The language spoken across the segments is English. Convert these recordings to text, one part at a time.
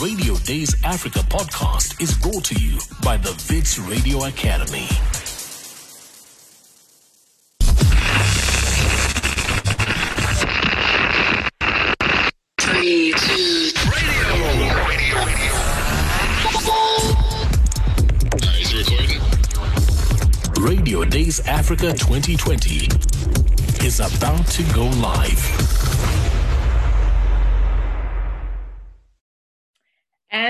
Radio Days Africa podcast is brought to you by the Wits Radio Academy. Three, two, recording? Radio Days Africa 2020 is about to go live.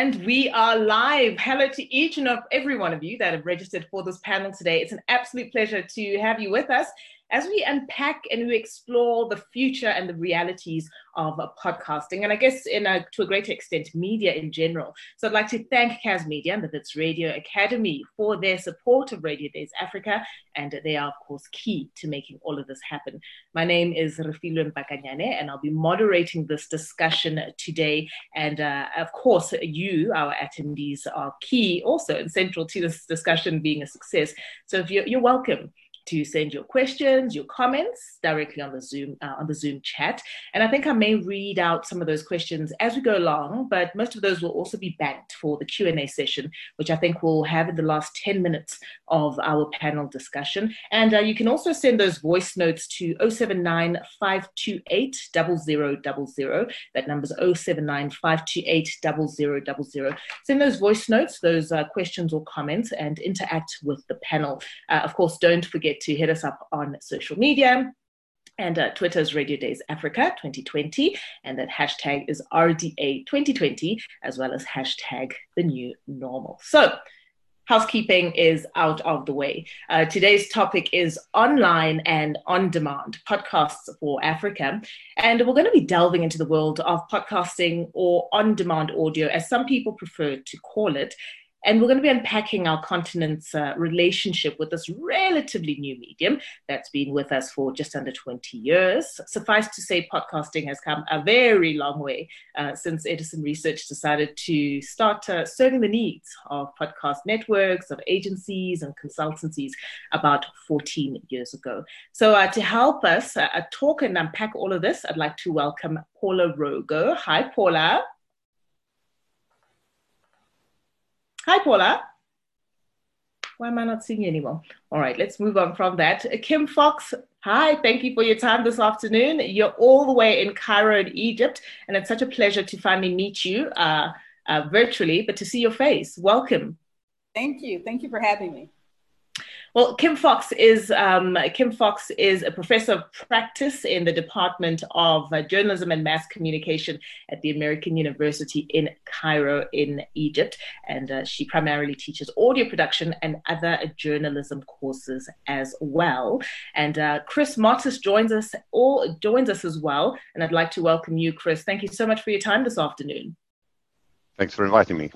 And we are live. Hello to each and every one of you that have registered for this panel today. It's an absolute pleasure to have you with us as we unpack and we explore the future and the realities of podcasting, and I guess in a, to a greater extent, media in general. So I'd like to thank Kaz Media and the Wits Radio Academy for their support of Radio Days Africa, and they are, of course, key to making all of this happen. My name is Refilwe Mpakanyane, and I'll be moderating this discussion today. And uh, of course, you, our attendees, are key also and central to this discussion being a success. So if you're, you're welcome to send your questions, your comments directly on the Zoom uh, on the Zoom chat. And I think I may read out some of those questions as we go along, but most of those will also be banked for the Q&A session, which I think we'll have in the last 10 minutes of our panel discussion. And uh, you can also send those voice notes to 079 528 0000. That number's 079 528 0000. Send those voice notes, those uh, questions or comments, and interact with the panel. Uh, of course, don't forget to hit us up on social media. And uh, Twitter is Radio Days Africa 2020, and that hashtag is RDA 2020, as well as hashtag the new normal. So, housekeeping is out of the way. Uh, today's topic is online and on demand podcasts for Africa. And we're going to be delving into the world of podcasting or on demand audio, as some people prefer to call it. And we're going to be unpacking our continent's uh, relationship with this relatively new medium that's been with us for just under 20 years. Suffice to say, podcasting has come a very long way uh, since Edison Research decided to start uh, serving the needs of podcast networks, of agencies, and consultancies about 14 years ago. So, uh, to help us uh, talk and unpack all of this, I'd like to welcome Paula Rogo. Hi, Paula. Hi, Paula. Why am I not seeing you anymore? All right, let's move on from that. Kim Fox, hi, thank you for your time this afternoon. You're all the way in Cairo in Egypt, and it's such a pleasure to finally meet you uh, uh, virtually, but to see your face. Welcome. Thank you. Thank you for having me. Well, Kim Fox is um, Kim Fox is a professor of practice in the Department of uh, Journalism and Mass Communication at the American University in Cairo, in Egypt, and uh, she primarily teaches audio production and other journalism courses as well. And uh, Chris Mottes joins us all joins us as well, and I'd like to welcome you, Chris. Thank you so much for your time this afternoon. Thanks for inviting me.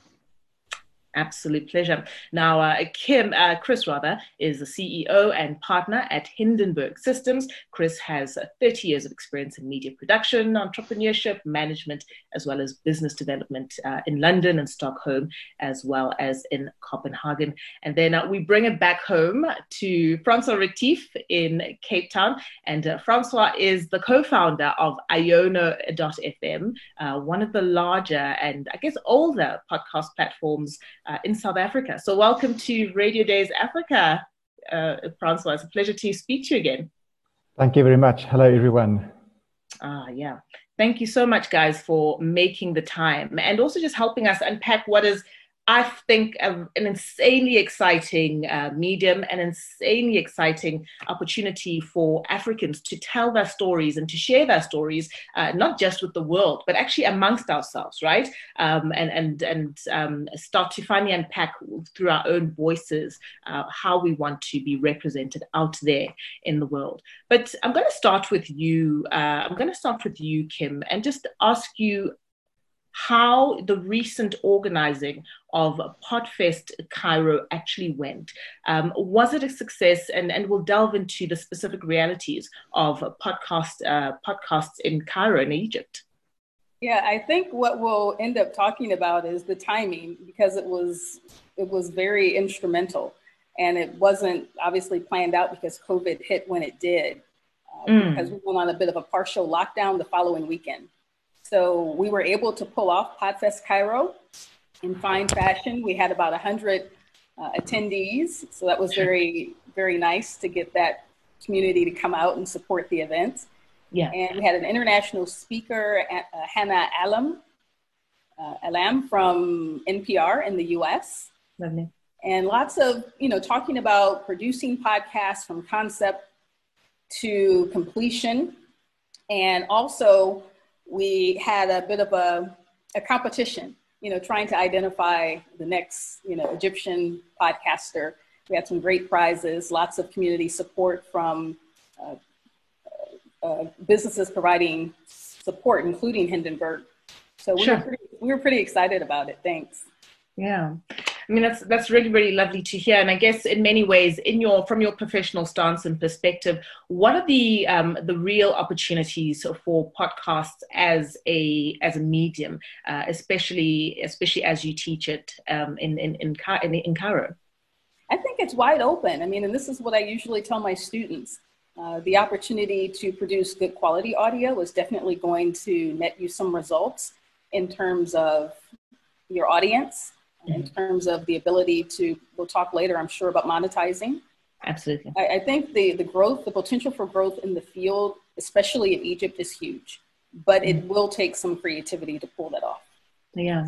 Absolute pleasure. Now, uh, Kim, uh, Chris rather, is the CEO and partner at Hindenburg Systems. Chris has uh, 30 years of experience in media production, entrepreneurship, management, as well as business development uh, in London and Stockholm, as well as in Copenhagen. And then uh, we bring it back home to Francois Retief in Cape Town. And uh, Francois is the co-founder of Iono.fm, one of the larger and I guess older podcast platforms uh, in South Africa. So, welcome to Radio Days Africa, uh, Francois. It's a pleasure to speak to you again. Thank you very much. Hello, everyone. Ah, yeah. Thank you so much, guys, for making the time and also just helping us unpack what is I think an insanely exciting uh, medium, an insanely exciting opportunity for Africans to tell their stories and to share their stories, uh, not just with the world, but actually amongst ourselves, right? Um, and and and um, start to finally unpack through our own voices uh, how we want to be represented out there in the world. But I'm going to start with you. Uh, I'm going to start with you, Kim, and just ask you how the recent organizing of Podfest Cairo actually went. Um, was it a success? And, and we'll delve into the specific realities of podcast, uh, podcasts in Cairo in Egypt. Yeah, I think what we'll end up talking about is the timing because it was it was very instrumental, and it wasn't obviously planned out because COVID hit when it did, uh, mm. because we went on a bit of a partial lockdown the following weekend. So we were able to pull off Podfest Cairo in fine fashion. We had about 100 uh, attendees. So that was very, very nice to get that community to come out and support the event. Yeah. And we had an international speaker, uh, Hannah Allam, uh, Allam from NPR in the US. Lovely. And lots of, you know, talking about producing podcasts from concept to completion. And also, we had a bit of a, a competition, you know, trying to identify the next, you know, Egyptian podcaster. We had some great prizes, lots of community support from uh, uh, businesses providing support, including Hindenburg. So we, sure. were pretty, we were pretty excited about it. Thanks. Yeah. I mean that's that's really really lovely to hear, and I guess in many ways, in your from your professional stance and perspective, what are the um, the real opportunities for podcasts as a as a medium, uh, especially especially as you teach it um, in, in in in in Cairo? I think it's wide open. I mean, and this is what I usually tell my students. Uh, the opportunity to produce good quality audio is definitely going to net you some results in terms of your audience in terms of the ability to, we'll talk later, I'm sure, about monetizing. Absolutely. I, I, think the, the growth, the potential for growth in the field, especially in Egypt, is huge, but it will take some creativity to pull that off. Yeah.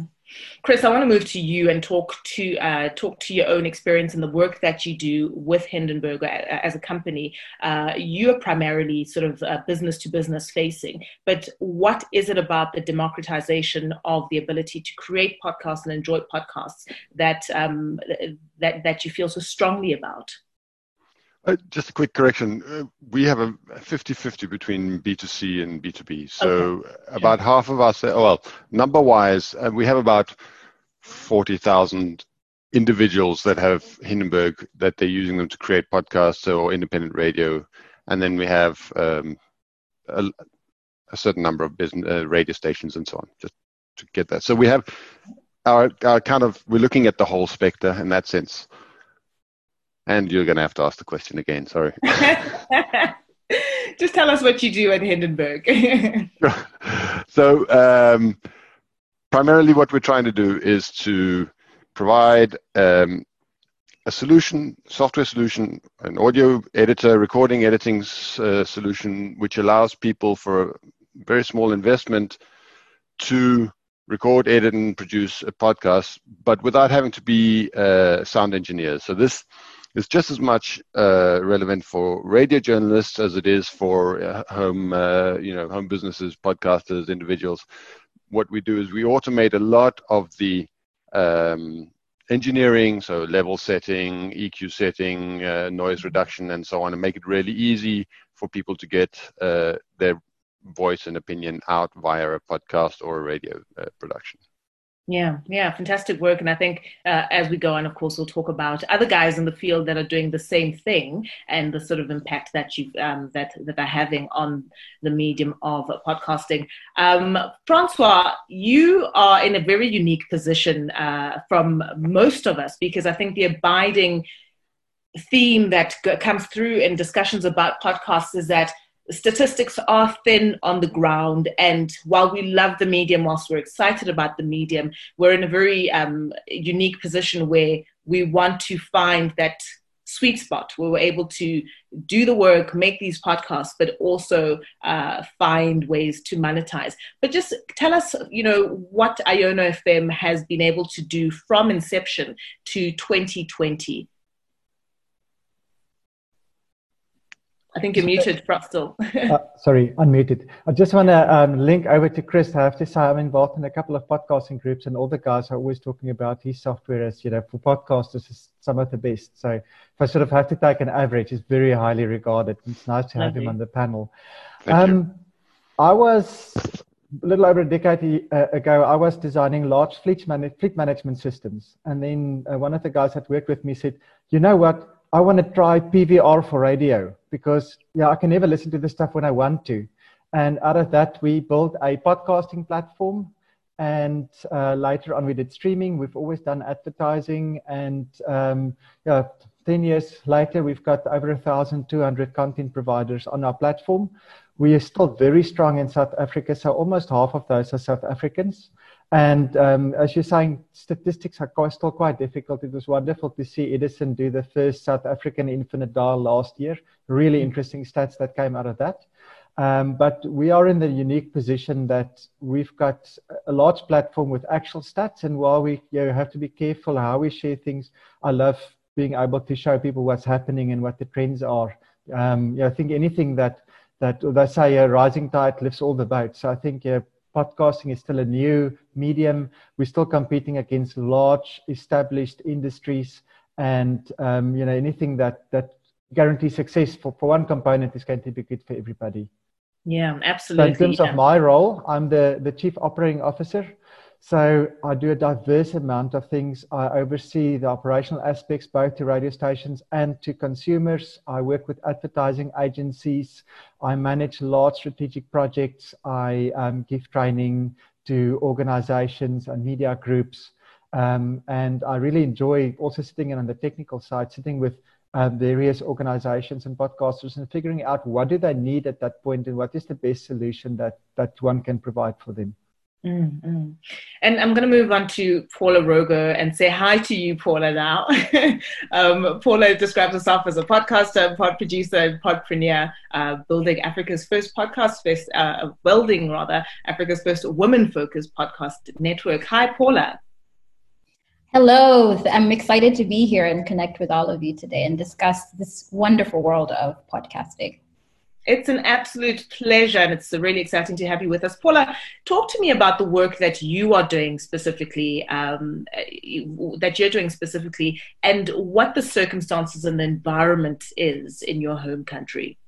Chris, I want to move to you and talk to uh, talk to your own experience and the work that you do with Hindenburg as a company. Uh, you are primarily sort of uh, business to business facing, but what is it about the democratization of the ability to create podcasts and enjoy podcasts that um, that that you feel so strongly about? Uh, just a quick correction. Uh, we have a 50-50 between B2C and B2B. So okay. about sure. half of us, uh, well, number-wise, uh, we have about 40,000 individuals that have Hindenburg that they're using them to create podcasts or independent radio. And then we have um, a, a, certain number of business uh, radio stations and so on, just to get that. So we have our, our kind of, we're looking at the whole spectre in that sense. And you're going to have to ask the question again. Sorry. Just tell us what you do at Hindenburg. so, um, primarily, what we're trying to do is to provide um, a solution, software solution, an audio editor, recording editing uh, solution, which allows people for a very small investment to record, edit, and produce a podcast, but without having to be uh, sound engineers. So this is just as much uh, relevant for radio journalists as it is for uh, home, uh, you know, home businesses, podcasters, individuals. What we do is we automate a lot of the um, engineering, so level setting, EQ setting, uh, noise reduction, and so on, and make it really easy for people to get uh, their voice and opinion out via a podcast or a radio uh, production. Yeah, yeah, fantastic work. And I think uh, as we go on, of course, we'll talk about other guys in the field that are doing the same thing and the sort of impact that you um, that that are having on the medium of podcasting. Um, Francois, you are in a very unique position uh, from most of us because I think the abiding theme that comes through in discussions about podcasts is that statistics are thin on the ground. And while we love the medium whilst we're excited about the medium we're in a very um, unique position where we want to find that sweet spot. Where we're able to do the work make these podcasts but also uh, find ways to monetize. But just tell us you know what iono fm has been able to do from inception to 2020 I think you're muted, Frostel. uh, sorry, unmuted. I just want to um, link over to Chris. I have to say I'm involved in a couple of podcasting groups, and all the guys are always talking about his software as, you know, for podcasters is some of the best. So if I sort of have to take an average, it's very highly regarded. It's nice to have Lovely. him on the panel. Um, I was a little over a decade uh, ago, I was designing large fleet, man- fleet management systems. And then uh, one of the guys that worked with me said, you know what? I want to try PVR for radio because yeah, I can never listen to this stuff when I want to. And out of that, we built a podcasting platform. And uh, later on, we did streaming. We've always done advertising. And um, yeah, 10 years later, we've got over 1,200 content providers on our platform. we are still very strong in South Africa. So almost half of those are South Africans. And um, as you're saying, statistics are still quite difficult. It was wonderful to see Edison do the first South African infinite dial last year. Really interesting stats that came out of that. Um, but we are in the unique position that we've got a large platform with actual stats. And while we you know, have to be careful how we share things, I love being able to show people what's happening and what the trends are. Um, you know, I think anything that that they say a rising tide lifts all the boats. So I think yeah, podcasting is still a new medium. We're still competing against large established industries, and um, you know anything that that guarantees success for, for one component is going to be good for everybody. Yeah, absolutely. So in terms yeah. of my role, I'm the, the chief operating officer. So I do a diverse amount of things. I oversee the operational aspects both to radio stations and to consumers. I work with advertising agencies. I manage large strategic projects. I um, give training to organizations and media groups. Um, and I really enjoy also sitting in on the technical side, sitting with um, various organizations and podcasters and figuring out what do they need at that point and what is the best solution that, that one can provide for them. Mm-hmm. And I'm going to move on to Paula Rogo and say hi to you, Paula, now. um, Paula describes herself as a podcaster, pod producer, and podpreneur, uh, building Africa's first podcast, first, uh, building rather, Africa's first women focused podcast network. Hi, Paula. Hello, I'm excited to be here and connect with all of you today and discuss this wonderful world of podcasting. It's an absolute pleasure and it's really exciting to have you with us. Paula, talk to me about the work that you are doing specifically, um, that you're doing specifically, and what the circumstances and the environment is in your home country.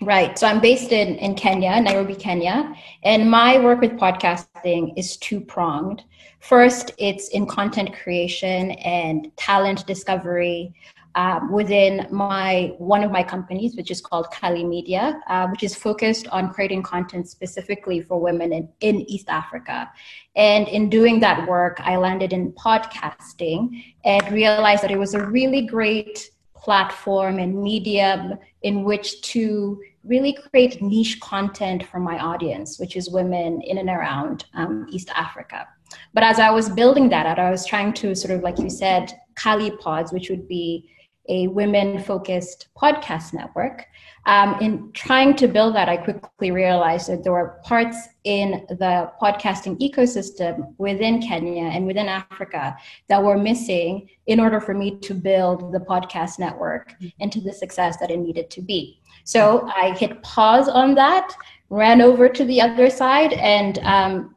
Right. So I'm based in, in Kenya, Nairobi, Kenya. And my work with podcasting is two pronged. First, it's in content creation and talent discovery um, within my one of my companies, which is called Kali Media, uh, which is focused on creating content specifically for women in, in East Africa. And in doing that work, I landed in podcasting and realized that it was a really great platform and medium in which to really create niche content for my audience, which is women in and around um, East Africa. But as I was building that out, I was trying to sort of, like you said, Kali Pods, which would be a women focused podcast network. Um, in trying to build that, I quickly realized that there were parts in the podcasting ecosystem within Kenya and within Africa that were missing in order for me to build the podcast network into the success that it needed to be. So I hit pause on that, ran over to the other side, and um,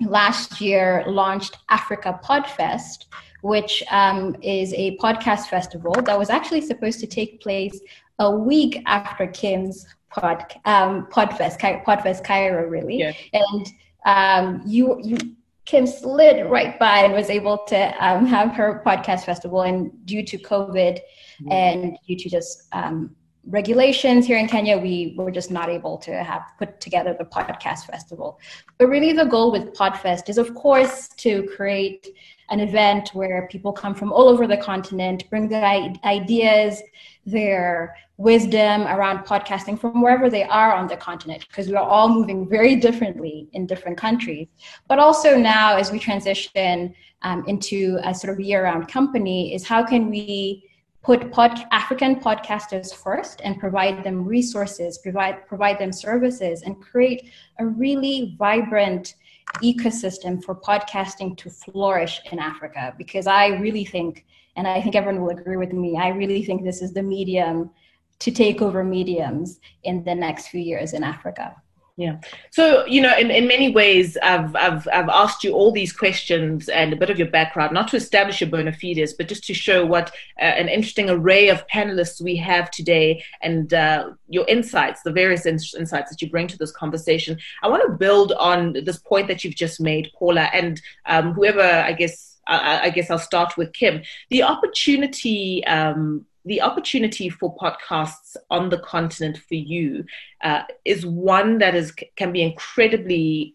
last year launched Africa Podfest, which um, is a podcast festival that was actually supposed to take place a week after Kim's pod, um, Podfest, Podfest Cairo, really. Yeah. And um, you, you, Kim slid right by and was able to um, have her podcast festival. And due to COVID mm-hmm. and due to just um, regulations here in Kenya, we were just not able to have put together the podcast festival. But really, the goal with Podfest is, of course, to create an event where people come from all over the continent, bring their ideas, their wisdom around podcasting from wherever they are on the continent, because we are all moving very differently in different countries. But also now, as we transition um, into a sort of year-round company, is how can we put pod, African podcasters first and provide them resources, provide provide them services, and create a really vibrant ecosystem for podcasting to flourish in Africa because I really think, and I think everyone will agree with me, I really think this is the medium to take over mediums in the next few years in Africa. Yeah. So, you know, in, in many ways, I've, I've, I've asked you all these questions and a bit of your background, not to establish your bona fides, but just to show what uh, an interesting array of panelists we have today and uh, your insights, the various in- insights that you bring to this conversation. I want to build on this point that you've just made, Paula, and um, whoever, I guess, I, I, guess I'll start with Kim. The opportunity um, the opportunity for podcasts on the continent for you uh, is one that is can be incredibly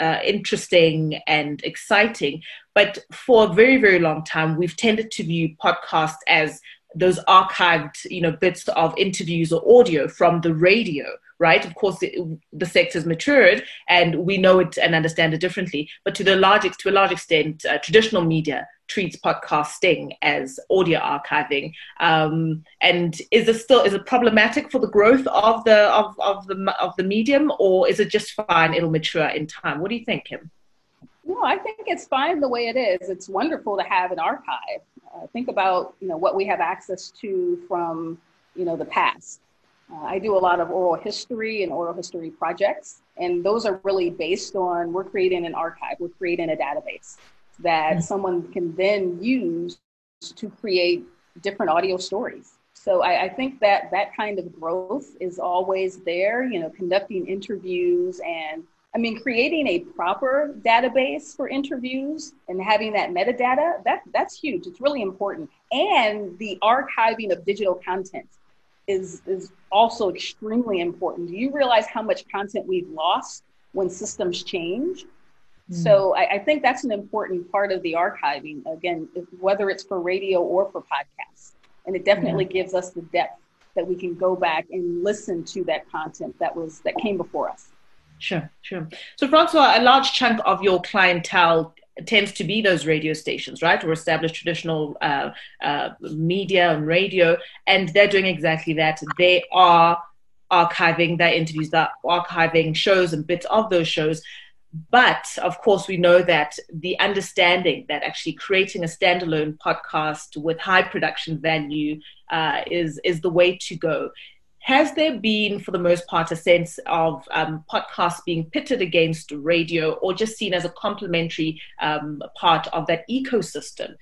uh, interesting and exciting. But for a very very long time, we've tended to view podcasts as those archived you know bits of interviews or audio from the radio right? Of course, the, the sector's matured and we know it and understand it differently. But to the large, to a large extent, uh, traditional media treats podcasting as audio archiving. Um, and is it still is it problematic for the growth of the of, of the of the medium, or is it just fine? It'll mature in time. What do you think, Kim? No, I think it's fine the way it is. It's wonderful to have an archive. Uh, think about you know what we have access to from you know the past. Uh, I do a lot of oral history and oral history projects, and those are really based on we're creating an archive, we're creating a database that mm-hmm. someone can then use to create different audio stories. So I, I, think that that kind of growth is always there. You know, conducting interviews and I mean, creating a proper database for interviews and having that metadata that that's huge. It's really important, and the archiving of digital content is is also extremely important. Do you realize how much content we've lost when systems change? Mm. So I, I, think that's an important part of the archiving. Again, whether it's for radio or for podcasts, and it definitely gives us the depth that we can go back and listen to that content that was that came before us. Sure, sure. So, Francois, a large chunk of your clientele tends to be those radio stations, right, or established traditional uh, uh, media and radio, and they're doing exactly that. They are archiving their interviews, they're archiving shows and bits of those shows. But of course, we know that the understanding that actually creating a standalone podcast with high production value uh, is is the way to go. Has there been, for the most part, a sense of um, podcasts being pitted against radio or just seen as a complementary um, part of that ecosystem?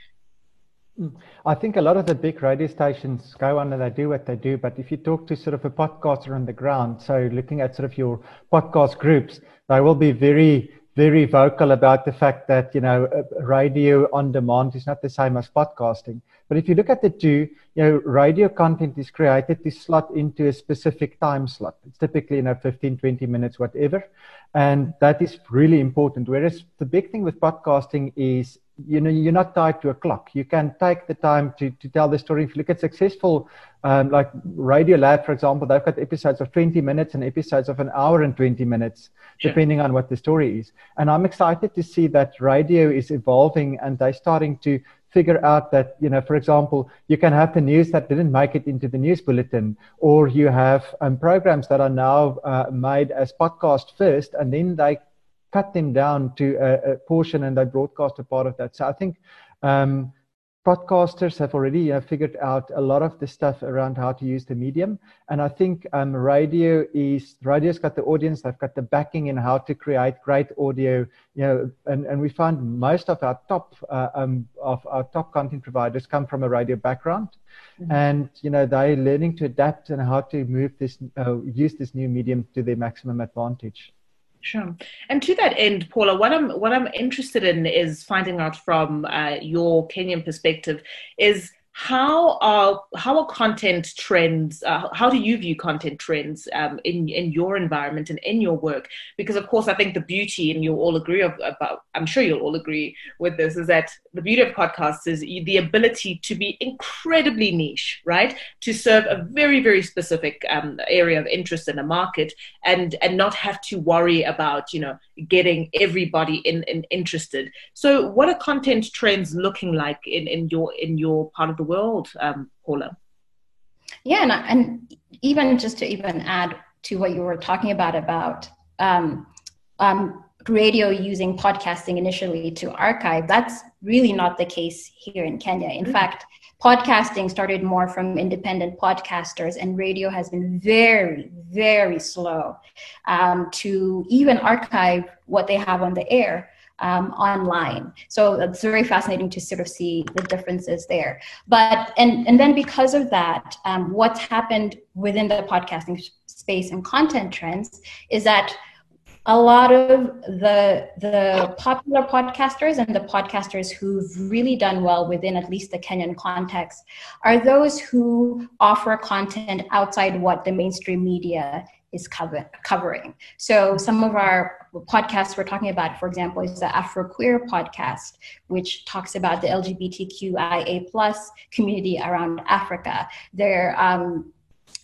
Hmm. I think a lot of the big radio stations go on and they do what they do. But if you talk to sort of a podcaster on the ground, so looking at sort of your podcast groups, they will be very very vocal about the fact that you know uh, radio on demand is not the same as podcasting. But if you look at the two, you know, radio content is created to slot into a specific time slot. It's typically you know 15, 20 minutes, whatever, and that is really important. Whereas the big thing with podcasting is you know you're not tied to a clock. You can take the time to, to tell the story. If you look at successful um, like Radiolab for example they've got episodes of 20 minutes and episodes of an hour and 20 minutes sure. depending on what the story is. And i'm excited to see that radio is evolving and they're starting to figure out that you know for example you can have the news that didn't make it into the news bulletin or you have um, programs that are now uh, made as podcast first and then they cut them down to a, a, portion and they broadcast a part of that. So I think um, podcasters have already uh, figured out a lot of the stuff around how to use the medium. And I think um, radio is radio's got the audience, they've got the backing in how to create great audio. You know, and, and we find most of our top uh, um, of our top content providers come from a radio background. Mm-hmm. And you know they're learning to adapt and how to move this, uh, use this new medium to their maximum advantage. Sure. And to that end, Paula, what I'm what I'm interested in is finding out from uh, your Kenyan perspective is how are how are content trends uh, how do you view content trends um, in in your environment and in your work? Because of course i think the beauty and you'll all agree about i'm sure you'll all agree with this is that the beauty of podcasts is the ability to be incredibly niche right? To serve a very very specific um, area of interest in a market and and not have to worry about you know getting everybody in, in interested. So what are content trends looking like in in your in your part of the world, um, Paula. Yeah, and, and even just to even add to what you were talking about about um, um, radio using podcasting initially to archive, that's really not the case here in Kenya. In mm-hmm. fact, podcasting started more from independent podcasters, and radio has been very, very slow um, to even archive what they have on the air um, online. So it's very fascinating to sort of see the differences there. But and and then because of that, um, what's happened within the podcasting space and content trends is that a lot of the the popular podcasters and the podcasters who've really done well within at least the Kenyan context are those who offer content outside what the mainstream media is cover, covering. So some of our podcasts we're talking about, for example, is the Afro Queer podcast, which talks about the LGBTQIA plus community around Africa. There, um,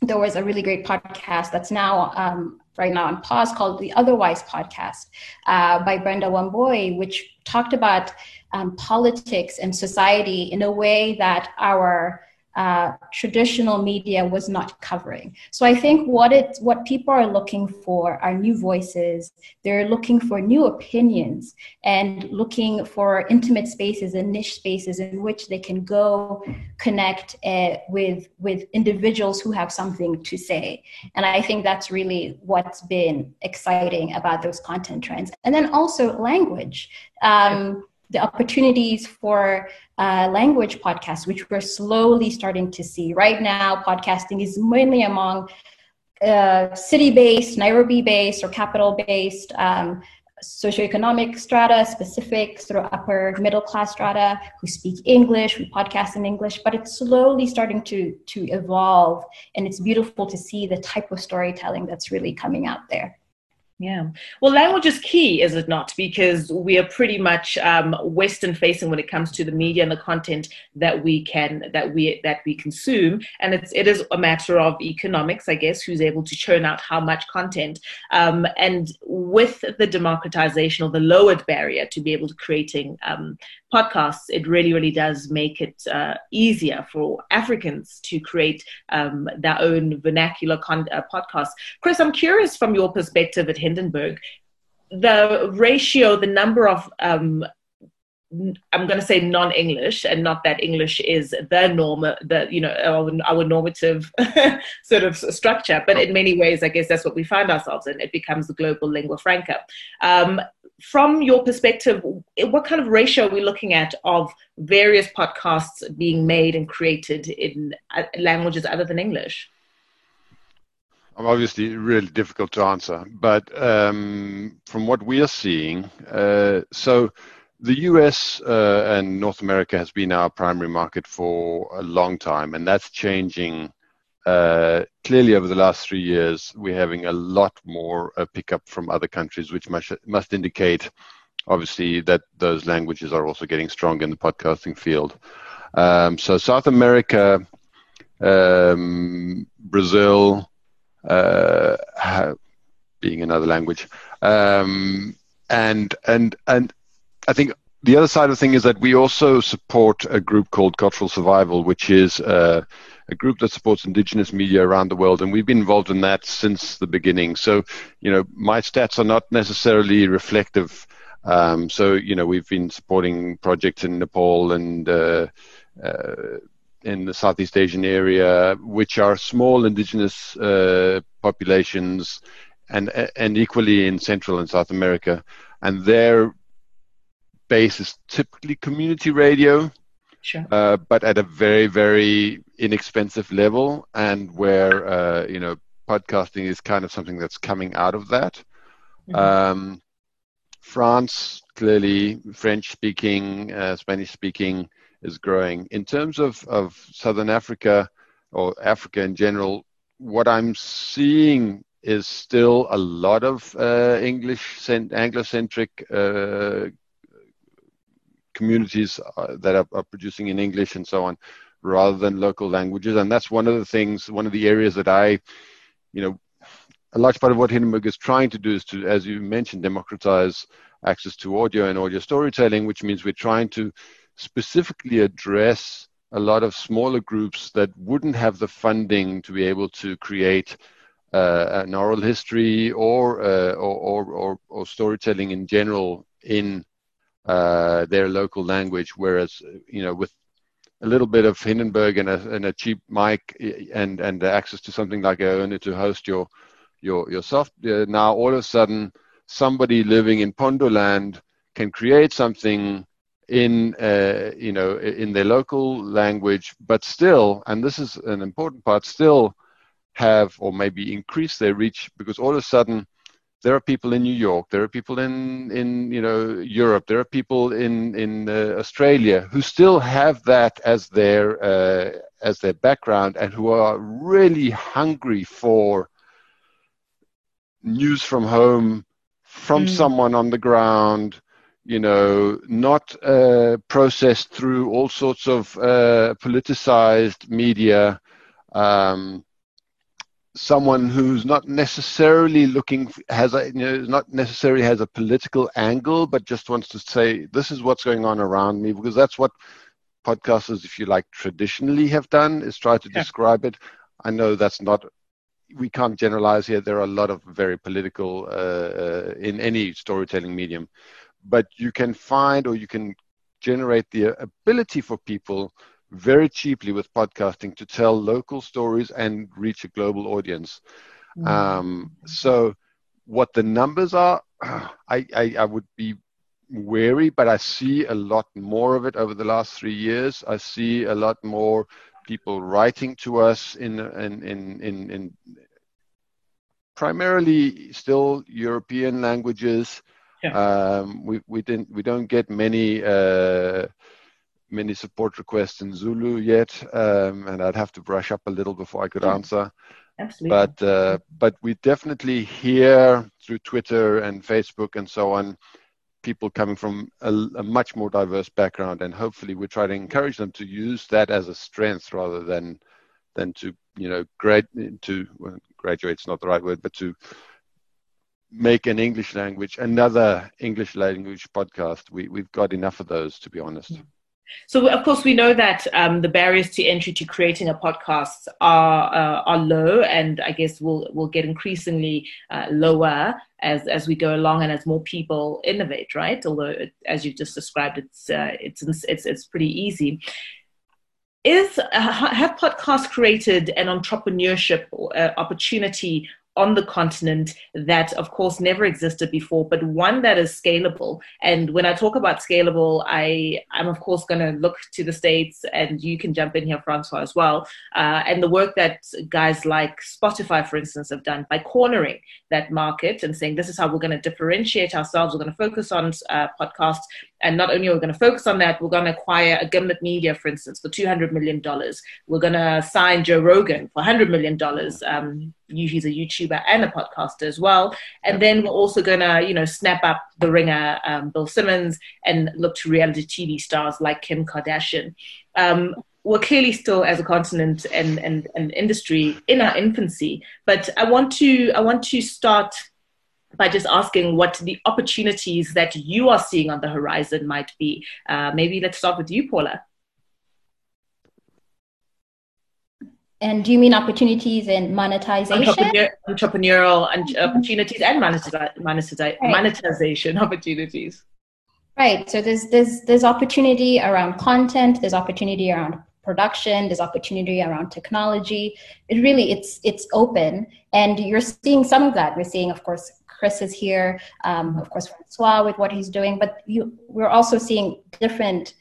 there was a really great podcast that's now um, right now on pause called the Otherwise podcast uh, by Brenda Wambui, which talked about um, politics and society in a way that our uh, traditional media was not covering. So I think what it what people are looking for are new voices. They're looking for new opinions and looking for intimate spaces and niche spaces in which they can go connect uh, with with individuals who have something to say. And I think that's really what's been exciting about those content trends. And then also language. Um, the opportunities for uh, language podcasts, which we're slowly starting to see. Right now, podcasting is mainly among uh, city based, Nairobi based, or capital based. Um, socioeconomic strata, specific sort of upper middle class strata who speak English, who podcast in English, but it's slowly starting to to evolve, and it's beautiful to see the type of storytelling that's really coming out there. Yeah. Well, language is key, is it not? Because we are pretty much um, Western facing when it comes to the media and the content that we can that we that we consume, and it's it is a matter of economics, I guess, who's able to churn out how much content. Um, and with the democratization or the lowered barrier to be able to creating um, podcasts, it really, really does make it uh, easier for Africans to create um, their own vernacular con- uh, podcasts. Chris, I'm curious from your perspective at Hindenburg, the ratio, the number of um, I'm going to say non-English, and not that English is the norm, the you know our, our normative sort of structure. But in many ways, I guess that's what we find ourselves in. It becomes the global lingua franca. Um, from your perspective, what kind of ratio are we looking at of various podcasts being made and created in uh, languages other than English? Obviously, really difficult to answer, but um, from what we are seeing, uh, so the US uh, and North America has been our primary market for a long time, and that's changing uh, clearly, over the last three years, we're having a lot more uh, pickup from other countries, which must, must indicate, obviously, that those languages are also getting stronger in the podcasting field. Um, so, South America, um, Brazil, being another language, um, and and and I think the other side of the thing is that we also support a group called Cultural Survival, which is uh, a group that supports indigenous media around the world, and we've been involved in that since the beginning. So, you know, my stats are not necessarily reflective. Um, so, you know, we've been supporting projects in Nepal and uh, uh, in the Southeast Asian area, which are small indigenous uh, populations, and and equally in Central and South America, and their base is typically community radio Sure. Uh, but at a very, very inexpensive level, and where uh, you know podcasting is kind of something that's coming out of that. Mm-hmm. Um, France, clearly, French speaking, uh, Spanish speaking is growing. In terms of, of Southern Africa or Africa in general, what I'm seeing is still a lot of uh, English, Anglo-centric uh, communities uh, that are, are, producing in English and so on, rather than local languages. And that's one of the things, one of the areas that I, you know, a large part of what Hindenburg is trying to do is to, as you mentioned, democratize access to audio and audio storytelling, which means we're trying to specifically address a lot of smaller groups that wouldn't have the funding to be able to create uh, an oral history or, uh, or, or, or, or storytelling in general in uh, their local language. Whereas, you know, with a little bit of Hindenburg and a, and a cheap mic and and access to something like iono to host your your your software, now all of a sudden somebody living in Pondoland can create something in uh, you know in their local language, but still, and this is an important part, still have or maybe increase their reach because all of a sudden there are people in New York, there are people in in you know Europe, there are people in in uh, Australia who still have that as their uh, as their background and who are really hungry for news from home from mm. someone on the ground you know not uh, processed through all sorts of uh, politicized media um, someone who's not necessarily looking has a you know not necessarily has a political angle but just wants to say this is what's going on around me because that's what podcasters if you like traditionally have done is try to yeah. describe it. I know that's not we can't generalize here. There are a lot of very political uh, uh, in any storytelling medium but you can find or you can generate the ability for people very cheaply with podcasting to tell local stories and reach a global audience. Mm. Um, so, what the numbers are, I, I, I, would be wary, but I see a lot more of it over the last three years. I see a lot more people writing to us in in in in, in primarily still European languages. Yeah. Um, we we didn't we don't get many. Uh, many support requests in Zulu yet, um, and I'd have to brush up a little before I could yeah. answer. Absolutely. But uh, but we definitely hear through Twitter and Facebook and so on people coming from a, a, much more diverse background, and hopefully we try to encourage them to use that as a strength rather than than to you know grad to well, graduate's not the right word, but to make an English language another English language podcast. We we've got enough of those to be honest. So, of course, we know that um, the barriers to entry to creating a podcast are uh, are low, and I guess will will get increasingly uh, lower as as we go along and as more people innovate. Right? Although, as you've just described, it's uh, it's it's it's pretty easy. Is uh, have podcasts created an entrepreneurship uh, opportunity on the continent that, of course, never existed before, but one that is scalable. And when I talk about scalable, I, I'm, of course, going to look to the States, and you can jump in here, Francois, as well. Uh, and the work that guys like Spotify, for instance, have done by cornering that market and saying, this is how we're going to differentiate ourselves. We're going to focus on uh, podcasts. And not only are we going to focus on that, we're going to acquire a Gimlet Media, for instance, for $200 million. We're going to sign Joe Rogan for $100 million. Um, he's a YouTuber and a podcaster as well. And then we're also going to, you know, snap up the ringer, um, Bill Simmons, and look to reality TV stars like Kim Kardashian. Um, we're clearly still, as a continent and, and, and industry, in our infancy. But I want to I want to start by just asking what the opportunities that you are seeing on the horizon might be. Uh, maybe let's start with you, Paula. And do you mean opportunities in monetization? Entrepreneur, entrepreneurial and opportunities and right. monetization opportunities. Right. So there's there's there's opportunity around content. There's opportunity around production. There's opportunity around technology. It really it's it's open, and you're seeing some of that. We're seeing, of course, Chris is here. Um, of course, Francois with what he's doing. But you, we're also seeing different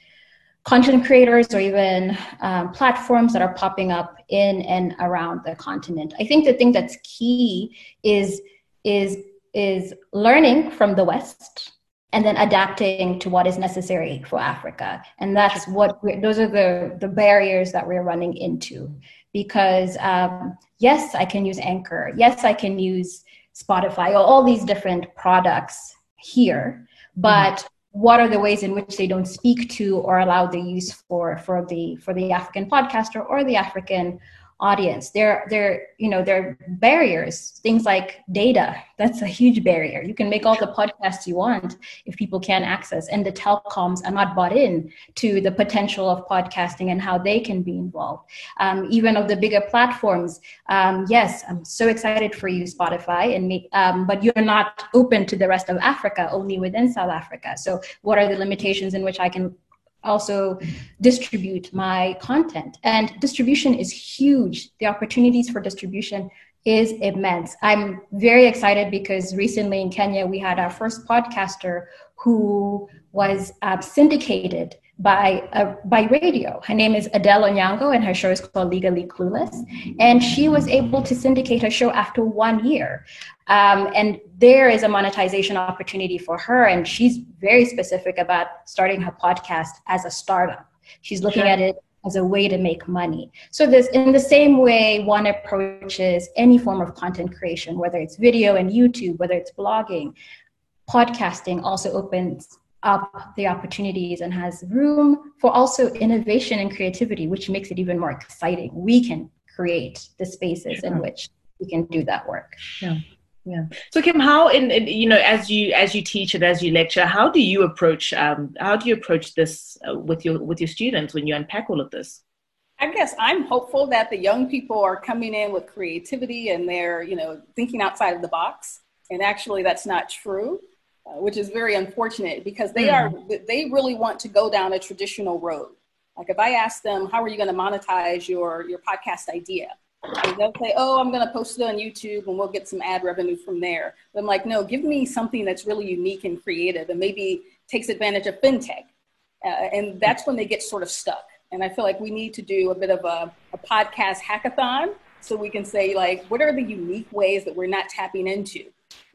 content creators or even um, platforms that are popping up in and around the continent. I think the thing that's key is is is learning from the West and then adapting to what is necessary for Africa. And that's what those are the the barriers that we're running into. Because um, yes, I can use Anchor. Yes, I can use Spotify or all these different products here, but mm-hmm what are the ways in which they don't speak to or allow the use for for the for the African podcaster or the African audience. There, there, you know, there are barriers. Things like data. That's a huge barrier. You can make all the podcasts you want if people can't access, and the telecoms are not bought in to the potential of podcasting and how they can be involved. Um, even of the bigger platforms. Um, yes, I'm so excited for you, Spotify, and make, um, but you're not open to the rest of Africa, only within South Africa. So, what are the limitations in which I can also distribute my content. And distribution is huge. The opportunities for distribution is immense. I'm very excited because recently in Kenya, we had our first podcaster who was uh, syndicated by uh, by radio. Her name is Adele Onyango, and her show is called Legally Clueless. And she was able to syndicate her show after one year. Um, and there is a monetization opportunity for her. And she's very specific about starting her podcast as a startup. She's looking sure. at it as a way to make money. So this in the same way one approaches any form of content creation, whether it's video and YouTube, whether it's blogging, podcasting also opens up the opportunities and has room for also innovation and creativity, which makes it even more exciting. We can create the spaces in which we can do that work. Yeah. Yeah. So Kim, how in, in, you know as you as you teach and as you lecture, how do you approach um, how do you approach this uh, with your with your students when you unpack all of this? I guess I'm hopeful that the young people are coming in with creativity and they're you know thinking outside of the box. And actually, that's not true, uh, which is very unfortunate because they mm. are they really want to go down a traditional road. Like if I ask them, how are you going to monetize your your podcast idea? And they'll say, oh, I'm going to post it on YouTube and we'll get some ad revenue from there. But I'm like, no, give me something that's really unique and creative and maybe takes advantage of fintech. Uh, and that's when they get sort of stuck. And I feel like we need to do a bit of a, a podcast hackathon so we can say, like, what are the unique ways that we're not tapping into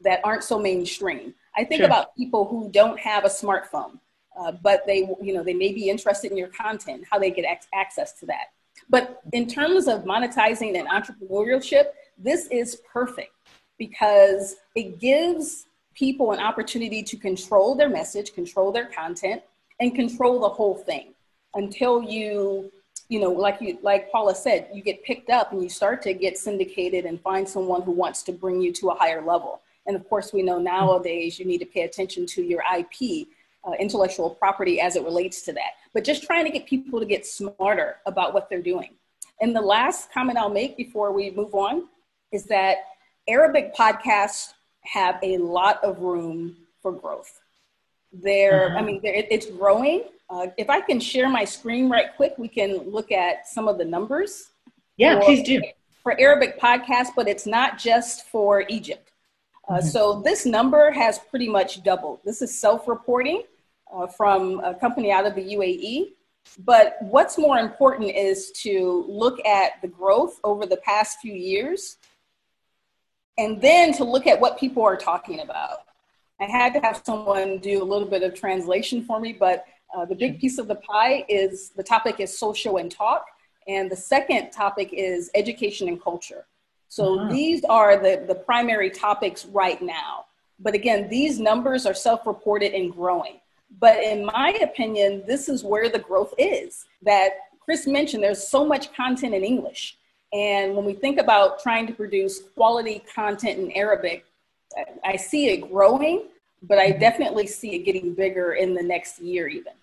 that aren't so mainstream? I think sure. about people who don't have a smartphone, uh, but they, you know, they may be interested in your content, how they get access to that. But in terms of monetizing and entrepreneurship, this is perfect because it gives people an opportunity to control their message, control their content, and control the whole thing until you you know like you like paula said you get picked up and you start to get syndicated and find someone who wants to bring you to a higher level and of course we know nowadays you need to pay attention to your ip uh, intellectual property as it relates to that but just trying to get people to get smarter about what they're doing and the last comment i'll make before we move on is that arabic podcasts have a lot of room for growth there uh-huh. i mean it's growing uh, if I can share my screen right quick, we can look at some of the numbers. Yeah, for, please do. For Arabic podcasts, but it's not just for Egypt. Uh. So this number has pretty much doubled. This is self-reporting uh, from a company out of the UAE. But what's more important is to look at the growth over the past few years and then to look at what people are talking about. I had to have someone do a little bit of translation for me, but uh, the big piece of the pie is the topic is social and talk, and the second topic is education and culture. So uh-huh. these are the, the primary topics right now. But again, these numbers are self reported and growing. But in my opinion, this is where the growth is. That Chris mentioned there's so much content in English. And when we think about trying to produce quality content in Arabic, I see it growing, but I definitely see it getting bigger in the next year, even.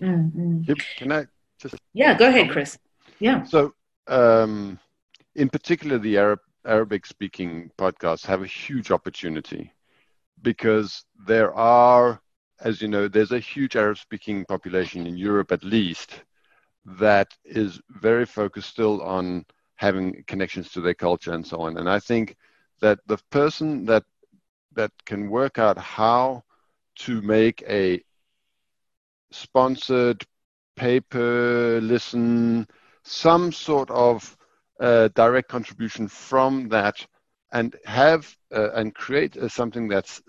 Mm-hmm. Can I just? Yeah, go ahead, Chris. Yeah. So, um, in particular, the Arab Arabic speaking podcasts have a huge opportunity because there are, as you know, there's a huge Arab speaking population in Europe at least that is very focused still on having connections to their culture and so on. And I think that the person that that can work out how to make a sponsored paper listen some sort of uh, direct contribution from that and have uh, and create uh, something that's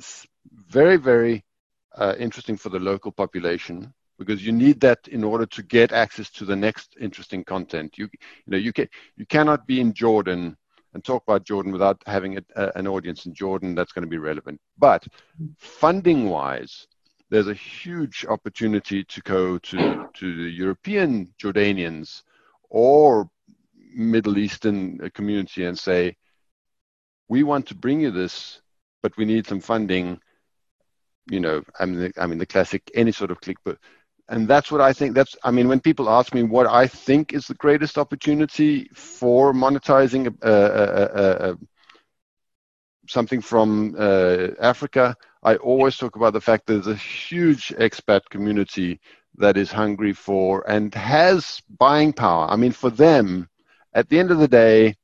very very uh, interesting for the local population because you need that in order to get access to the next interesting content you you know you can you cannot be in jordan and talk about Jordan without having a, a, an audience in Jordan that's going to be relevant. But funding wise, there's a huge opportunity to go to, to the European Jordanians or Middle Eastern uh, community and say, we want to bring you this, but we need some funding. You know, I mean, the, I mean the classic any sort of click, but and that's what I think. That's I mean, when people ask me what I think is the greatest opportunity for monetizing uh, uh, uh, something from uh, Africa, I always talk about the fact that there's a huge expat community that is hungry for and has buying power. I mean, for them, at the end of the day,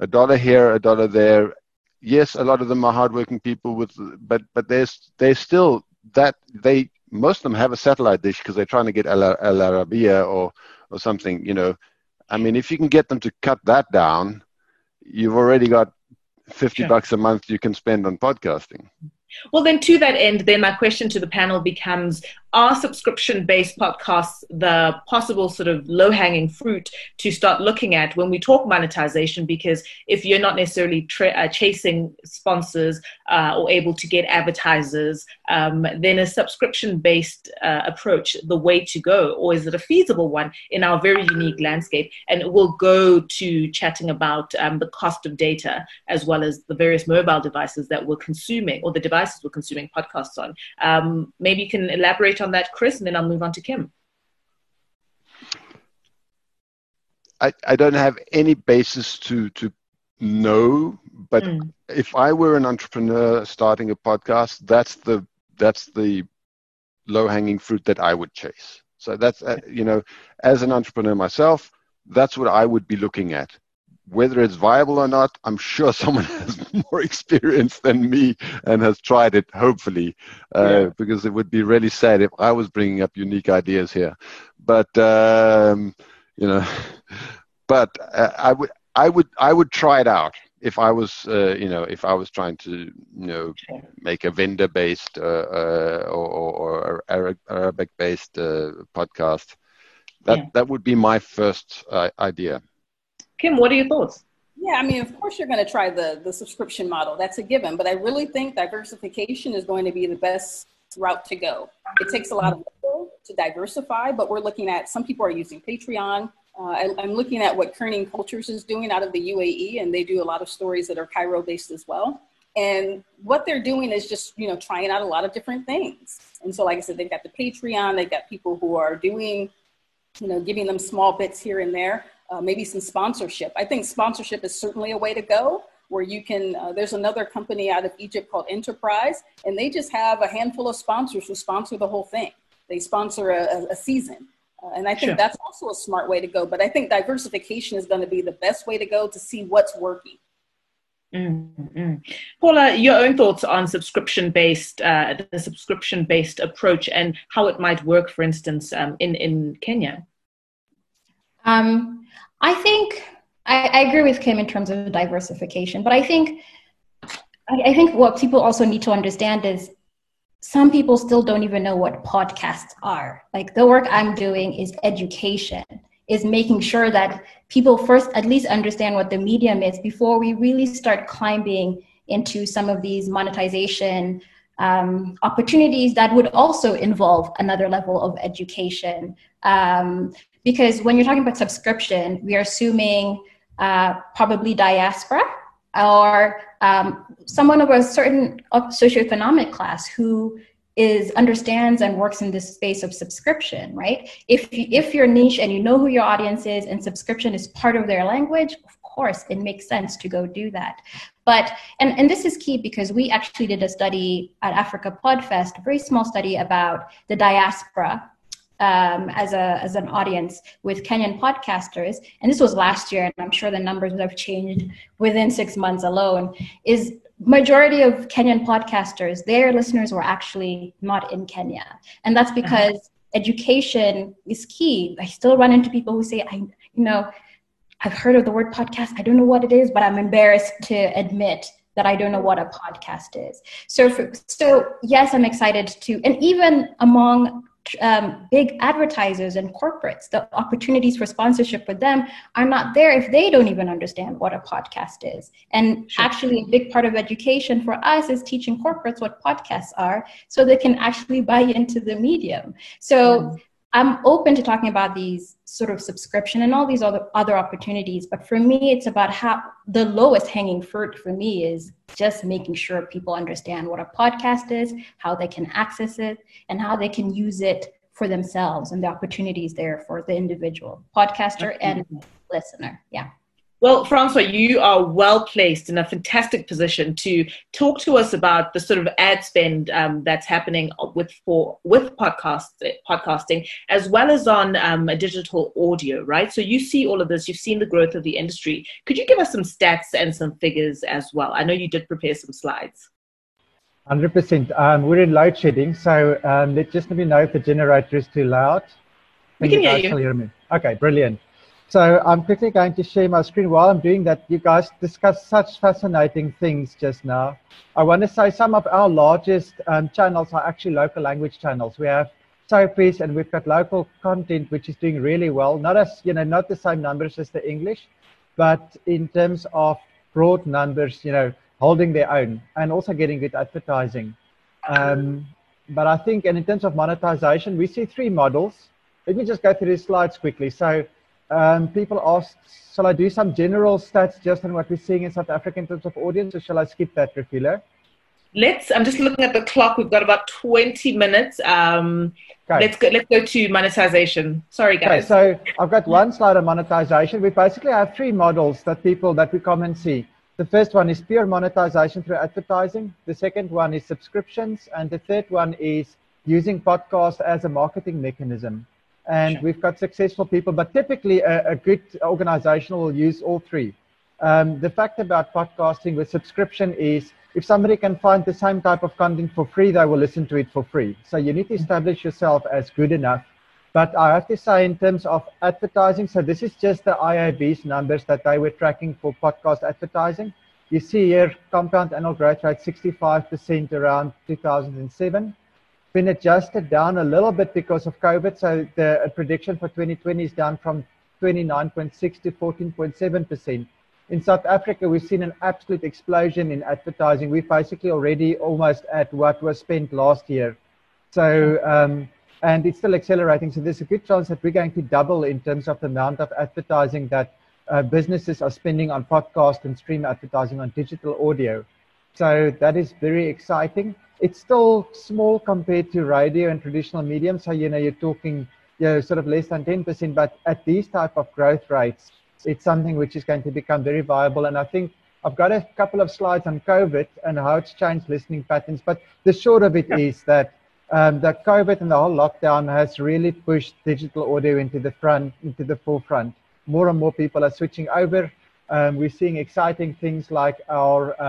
a dollar here, a dollar there. Yes, a lot of them are hardworking people with, but but there's there's still that they most of them have a satellite dish because they're trying to get Al, Al Arabiya or or something. You know, I mean, if you can get them to cut that down, you've already got fifty bucks a month you can spend on podcasting. Well, then to that end, then my question to the panel becomes are subscription based podcasts the possible sort of low hanging fruit to start looking at when we talk monetization? Because if you're not necessarily tra- uh, chasing sponsors uh, or able to get advertisers, um, then a subscription based uh, approach the way to go? Or is it a feasible one in our very unique landscape? And we'll go to chatting about um, the cost of data as well as the various mobile devices that we're consuming or the devices we're consuming podcasts on. Um, maybe you can elaborate on that, Chris, and then I'll move on to Kim. I, I don't have any basis to to know, but mm. if I were an entrepreneur starting a podcast, that's the that's the low hanging fruit that I would chase. So that's uh, you know, as an entrepreneur myself, that's what I would be looking at whether it's viable or not, I'm sure someone has more experience than me and has tried it, hopefully, uh, yeah. because it would be really sad if I was bringing up unique ideas here. But, um, you know, but uh, I would, I would, I would try it out if I was, uh, you know, if I was trying to, you know, make a vendor-based uh, uh, or, or Arabic-based uh, podcast. That yeah. that would be my first idea. Kim, what are your thoughts? Yeah, I mean, of course, you're going to try the the subscription model. That's a given. But I really think diversification is going to be the best route to go. It takes a lot of people to diversify, but we're looking at some people are using Patreon. Uh, I, am looking at what Kerning Cultures is doing out of the UAE, and they do a lot of stories that are Cairo based as well. And what they're doing is just, you know, trying out a lot of different things. And so, like I said, they've got the Patreon, they've got people who are doing, you know, giving them small bits here and there uh, maybe some sponsorship. I think sponsorship is certainly a way to go where you can, uh, there's another company out of Egypt called Enterprise, and they just have a handful of sponsors who sponsor the whole thing. They sponsor a, a season. Uh, and I think sure. that's also a smart way to go. But I think diversification is going to be the best way to go to see what's working. Mm-hmm. Paula, your own thoughts on subscription-based, uh, the subscription-based approach, and how it might work, for instance, um, in in Kenya. Um, I think I, I, agree with Kim in terms of diversification, but I think I, I think what people also need to understand is some people still don't even know what podcasts are. Like the work I'm doing is education, is making sure that people first at least understand what the medium is before we really start climbing into some of these monetization um, opportunities that would also involve another level of education. Um, because when you're talking about subscription, we are assuming uh, probably diaspora or um, someone of a certain socioeconomic class who is understands and works in this space of subscription right? If you, if you're niche and you know who your audience is and subscription is part of their language of course it makes sense to go do that. But and, and this is key because we actually did a study at africa podfest a very small study about the diaspora um, as a as an audience with Kenyan podcasters, and this was last year, and I'm sure the numbers would have changed within six months alone. Is majority of Kenyan podcasters, their listeners were actually not in Kenya, and that's uh-huh. because uh-huh. education is key. I still run into people who say, I you know. I've heard of the word podcast. I don't know what it is, but I'm embarrassed to admit that I don't know what a podcast is. So, for, so yes, I'm excited to, and even among um, big advertisers and corporates, the opportunities for sponsorship for them are not there if they don't even understand what a podcast is. And sure. actually, a big part of education for us is teaching corporates what podcasts are so they can actually buy into the medium. So mm. I'm open to talking about these sort of subscription and all these other other opportunities, but for me, it's about how the lowest hanging fruit for me is just making sure people understand what a podcast is, how they can access it, and how they can use it for themselves and the opportunities there for the individual podcaster and listener. Yeah. Well, Francois, you are well placed in a fantastic position to talk to us about the sort of ad spend um, that's happening with for with podcast podcasting as well as on um, digital audio, right? So you see all of this, you've seen the growth of the industry. Could you give us some stats and some figures as well? I know you did prepare some slides. 100%. Um, we're in load shedding, so um, let just let me know if the generator is too loud. We can hear you. Hear me. Okay, brilliant. So I'm quickly going to share my screen. While I'm doing that, you guys discussed such fascinating things just now. I want to say some of our largest um, channels are actually local language channels. We have soapies, and we've got local content which is doing really well. Not as you know, not the same numbers as the English, but in terms of broad numbers, you know, holding their own and also getting good advertising. Um, but I think, and in terms of monetization, we see three models. Let me just go through these slides quickly. So um, people asked, shall I do some general stats just on what we're seeing in South Africa in terms of audience, or shall I skip that, Refilo? Let's. I'm just looking at the clock. We've got about 20 minutes. Um, okay. Let's go. Let's go to monetization. Sorry, guys. Okay, so I've got one slide on monetization. We basically have three models that people that we come and see. The first one is pure monetization through advertising. The second one is subscriptions, and the third one is using podcast as a marketing mechanism. And sure. we've got successful people, but typically a, a good organization will use all three. Um, the fact about podcasting with subscription is if somebody can find the same type of content for free, they will listen to it for free. So you need to establish yourself as good enough. But I have to say, in terms of advertising, so this is just the IAB's numbers that they were tracking for podcast advertising. You see here compound annual growth rate 65% around 2007. Been adjusted down a little bit because of COVID. So the prediction for 2020 is down from 29.6 to 14.7% in South Africa, we've seen an absolute explosion in advertising. We're basically already almost at what was spent last year. So, um, and it's still accelerating. So there's a good chance that we're going to double in terms of the amount of advertising that uh, businesses are spending on podcast and stream advertising on digital audio. So that is very exciting. It's still small compared to radio and traditional medium. So, you know, you're talking, you know, sort of less than 10%, but at these type of growth rates, it's something which is going to become very viable. And I think I've got a couple of slides on COVID and how it's changed listening patterns. But the short of it yeah. is that um, that COVID and the whole lockdown has really pushed digital audio into the front, into the forefront. More and more people are switching over. Um, we're seeing exciting things like our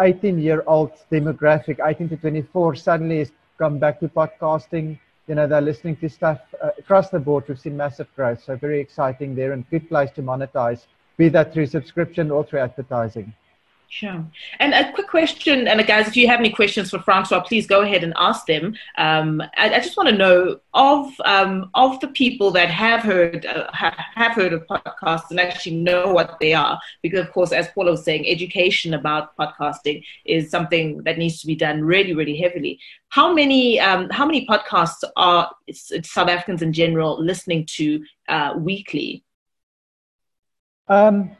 18-year-old um, demographic, 18 to 24, suddenly has come back to podcasting you know, they're listening to stuff uh, across the board. We've seen massive growth. So very exciting there and good place to monetize, be that through subscription or through advertising. Sure. And a quick question, and uh, guys, if you have any questions for Francois, please go ahead and ask them. Um, I, I, just want to know of um, of the people that have heard uh, have heard of podcasts and actually know what they are, because of course, as Paula was saying, education about podcasting is something that needs to be done really, really heavily. How many um, how many podcasts are South Africans in general listening to uh, weekly? Um,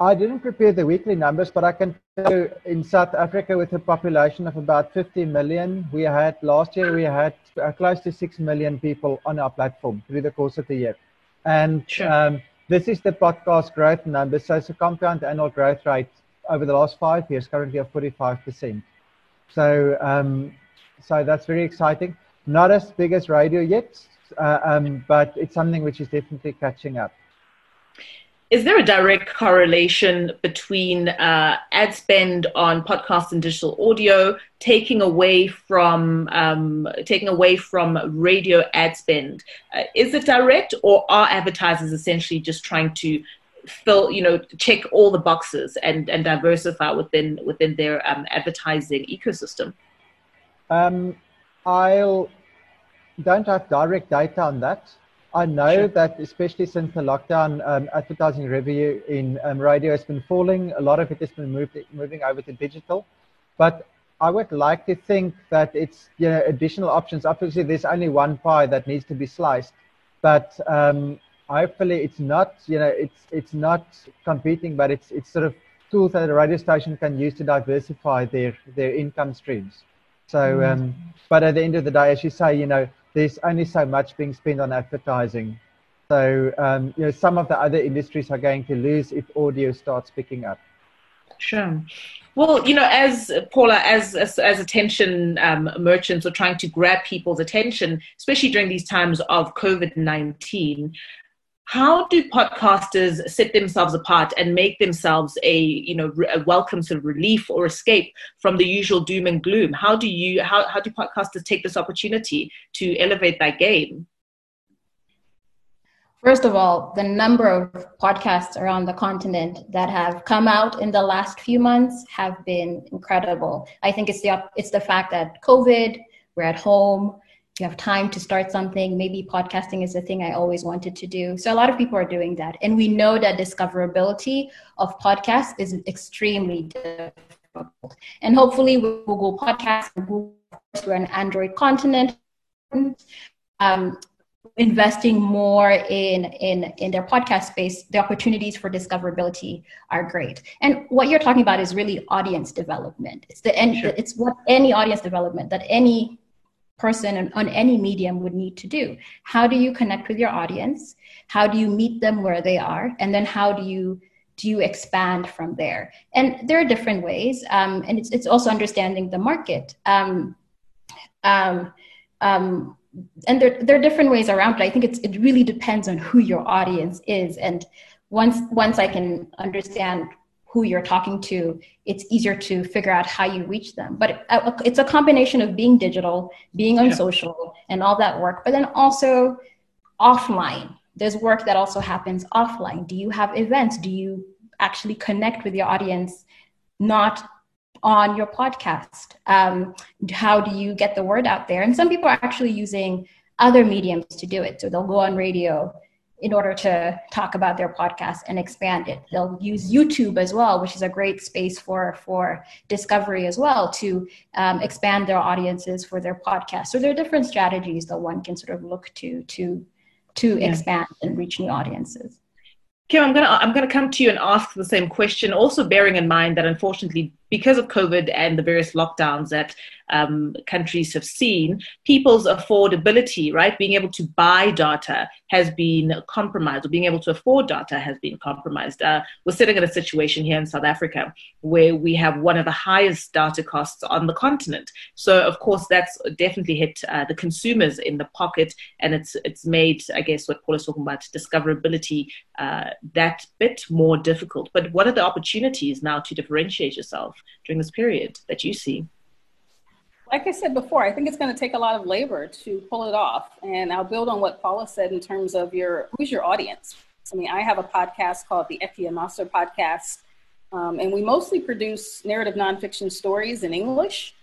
I didn't prepare the weekly numbers, but I can tell you in South Africa with a population of about 50 million, we had last year we had uh, close to 6 million people on our platform through the course of the year. And sure. um, this is the podcast growth number. So it's a compound annual growth rate over the last five years, currently of 45%. So, um, so that's very exciting. Not as big as radio yet, uh, um, but it's something which is definitely catching up is there a direct correlation between uh, ad spend on podcasts and digital audio taking away from um, taking away from radio ad spend? Uh, is it direct, or are advertisers essentially just trying to fill, you know, check all the boxes and, and diversify within within their um, advertising ecosystem? Um, I don't have direct data on that. I know sure. that especially since the lockdown, um, advertising revenue in um, radio has been falling. A lot of it has been moved, moving over to digital. But I would like to think that it's you know, additional options. Obviously, there's only one pie that needs to be sliced. But um, hopefully it's not, you know, it's, it's not competing, but it's, it's sort of tools that a radio station can use to diversify their, their income streams. So, mm. um, but at the end of the day, as you say, you know, there's only so much being spent on advertising. So, um, you know, some of the other industries are going to lose if audio starts picking up. Sure. Well, you know, as Paula, as as, as attention um, merchants are trying to grab people's attention, especially during these times of COVID nineteen, how do podcasters set themselves apart and make themselves a you know a welcome sort of relief or escape from the usual doom and gloom how do you how, how do podcasters take this opportunity to elevate that game First of all, the number of podcasts around the continent that have come out in the last few months have been incredible. I think it's the it's the fact that COVID, we're at home, you have time to start something. Maybe podcasting is a thing I always wanted to do. So a lot of people are doing that. And we know that discoverability of podcasts is extremely difficult. And hopefully with Google Podcasts, we're an Android continent, um, investing more in, in, in their podcast space, the opportunities for discoverability are great. And what you're talking about is really audience development. It's the sure. it's what any audience development that any person on any medium would need to do. How do you connect with your audience? How do you meet them where they are? And then how do you do you expand from there? And there are different ways, um, and it's it's also understanding the market. Um, um, um, and there, there are different ways around it. I think it's, it really depends on who your audience is. And once, once I can understand who you're talking to, it's easier to figure out how you reach them. But it's a combination of being digital, being on yeah. social, and all that work, but then also offline. There's work that also happens offline. Do you have events? Do you actually connect with your audience, not on your podcast? Um, how do you get the word out there? And some people are actually using other mediums to do it. So they'll go on radio in order to talk about their podcast and expand it. They'll use YouTube as well, which is a great space for for discovery as well to um, expand their audiences for their podcast. So there are different strategies that one can sort of look to to to yeah. expand and reach new audiences. Kim, I'm gonna I'm gonna come to you and ask the same question. Also, bearing in mind that unfortunately, because of COVID and the various lockdowns that um, countries have seen, people's affordability, right, being able to buy data has been compromised, or being able to afford data has been compromised. Uh, we're sitting in a situation here in South Africa where we have one of the highest data costs on the continent. So, of course, that's definitely hit uh, the consumers in the pocket, and it's it's made, I guess, what Paul is talking about, discoverability, uh, that bit more difficult. But what are the opportunities now to differentiate yourself during this period that you see? like I said before, I think it's going to take a lot of labor to pull it off. And I'll build on what Paula said in terms of your who's your audience. I mean, I have a podcast called the Ekia Master Podcast, um, and we mostly produce narrative nonfiction stories in English,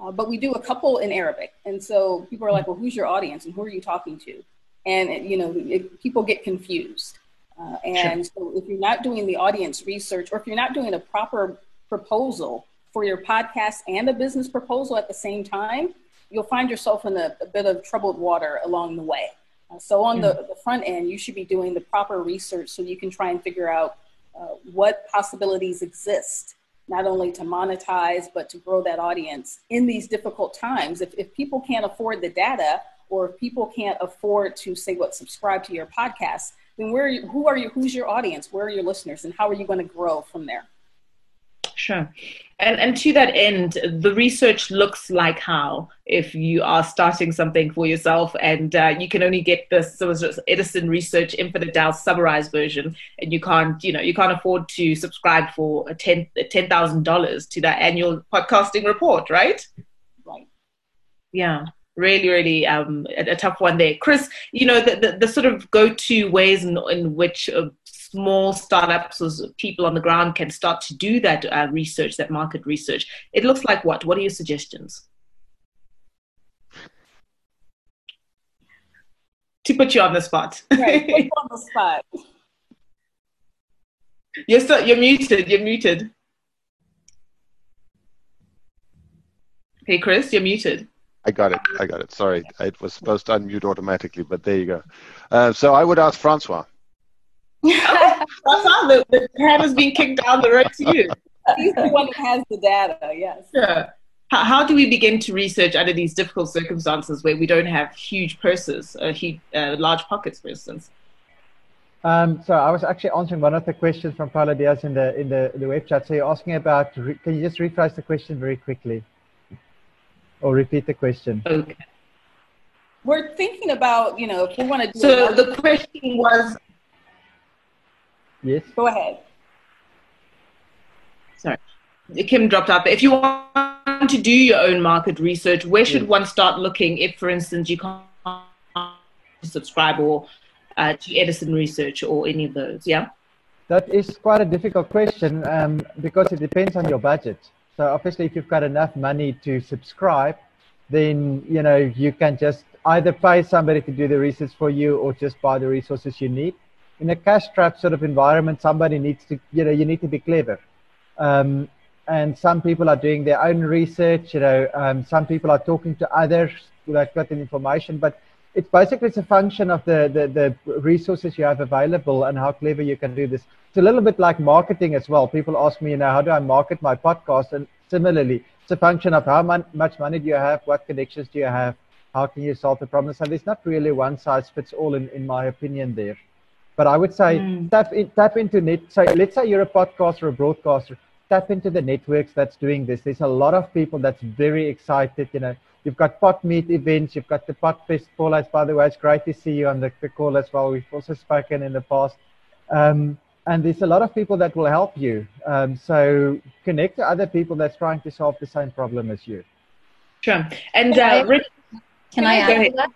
uh, but we do a couple in Arabic. And so people are like, "Well, who's your audience, and who are you talking to?" And it, you know, it, people get confused. Uh, and sure. so if you're not doing the audience research, or if you're not doing a proper proposal for your podcast and a business proposal at the same time, you'll find yourself in a, a bit of troubled water along the way. Uh, so, on the, the, front end, you should be doing the proper research so you can try and figure out uh, what possibilities exist, not only to monetize, but to grow that audience in these difficult times. If, if people can't afford the data, or if people can't afford to say what subscribe to your podcast, then where are you, who are you? Who's your audience? Where are your listeners? And how are you going to grow from there? Sure. And, and to that end, the research looks like how if you are starting something for yourself and uh, you can only get this so Edison Research Infinite Dial summarized version, and you can't, you know, you can't afford to subscribe for a ten ten thousand dollars to that annual podcasting report, right? Right. Yeah really really um, a, a, tough one there chris you know the, the, the sort of go-to ways in, in which uh, small startups or people on the ground can start to do that uh, research, that market research. It looks like what? What are your suggestions? To put you on the spot. Right, put on the spot. You're still, you're muted. You're muted. Hey, Chris, you're muted. I got it. I got it. Sorry, it was supposed to unmute automatically, but there you go. Uh, so I would ask Francois. That's how the, the can is being kicked down the road to you. He's the one that has the data, yes. Yeah. How, how do we begin to research under these difficult circumstances where we don't have huge purses, uh, huge, uh, large pockets, for instance? Um, so I was actually answering one of the questions from Paula Diaz in the in the, the web chat. So you're asking about, can you just rephrase the question very quickly? Or repeat the question? Okay. We're thinking about, you know, if we want to do So the question was Yes. Go ahead. Sorry. Kim dropped out. But if you want to do your own market research, where should yes. one start looking if, for instance, you can't subscribe or uh, to Edison Research or any of those? Yeah. That is quite a difficult question um, because it depends on your budget. So obviously, if you've got enough money to subscribe, then you know you can just either pay somebody to do the research for you or just buy the resources you need. In a cash trap sort of environment, somebody needs to, you know, you need to be clever. Um, and some people are doing their own research, you know, um, some people are talking to others who got the information, but it's basically it's a function of the, the, the resources you have available and how clever you can do this. It's a little bit like marketing as well. People ask me, you know, how do I market my podcast? And similarly, it's a function of how man, much money do you have, what connections do you have, how can you solve the problem. So there's not really one size fits all, in, in my opinion, there. But I would say mm. tap, in, tap into net. So let's say you're a podcaster or a broadcaster, tap into the networks that's doing this. There's a lot of people that's very excited, you know You've got pot meet events. You've got the Podfest. Paula, by the way, it's great to see you on the, the call as well. We've also spoken in the past. Um, and there's a lot of people that will help you. Um, so connect to other people that's trying to solve the same problem as you. Sure. And uh, Rich, can I add that?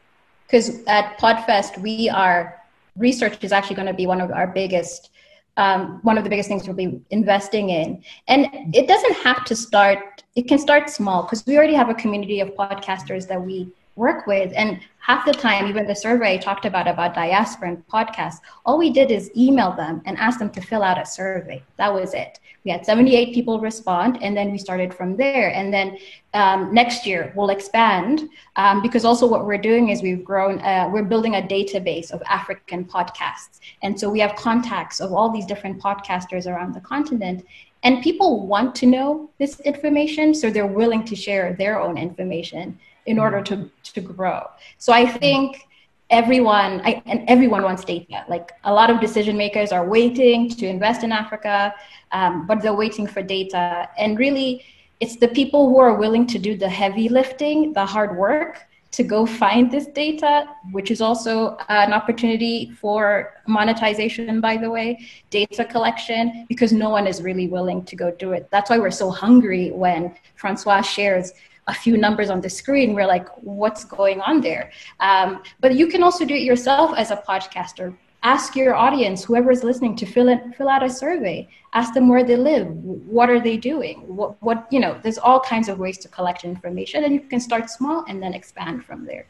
Because at Podfest, we are research is actually going to be one of our biggest um, one of the biggest things we'll be investing in. And it doesn't have to start, it can start small because we already have a community of podcasters that we work with. And half the time, even the survey I talked about about diaspora and podcasts, all we did is email them and ask them to fill out a survey. That was it. We had 78 people respond, and then we started from there. And then um, next year we'll expand um, because also what we're doing is we've grown. Uh, we're building a database of African podcasts, and so we have contacts of all these different podcasters around the continent. And people want to know this information, so they're willing to share their own information in order to to grow. So I think everyone I, and everyone wants data. Like a lot of decision makers are waiting to invest in Africa, um, but they're waiting for data. And really, it's the people who are willing to do the heavy lifting, the hard work to go find this data, which is also an opportunity for monetization, by the way, data collection, because no one is really willing to go do it. That's why we're so hungry when Francois shares a few numbers on the screen. We're like, what's going on there? Um, but you can also do it yourself as a podcaster. Ask your audience, whoever is listening, to fill in, fill out a survey. Ask them where they live. What are they doing? What, what you know? There's all kinds of ways to collect information, and you can start small and then expand from there.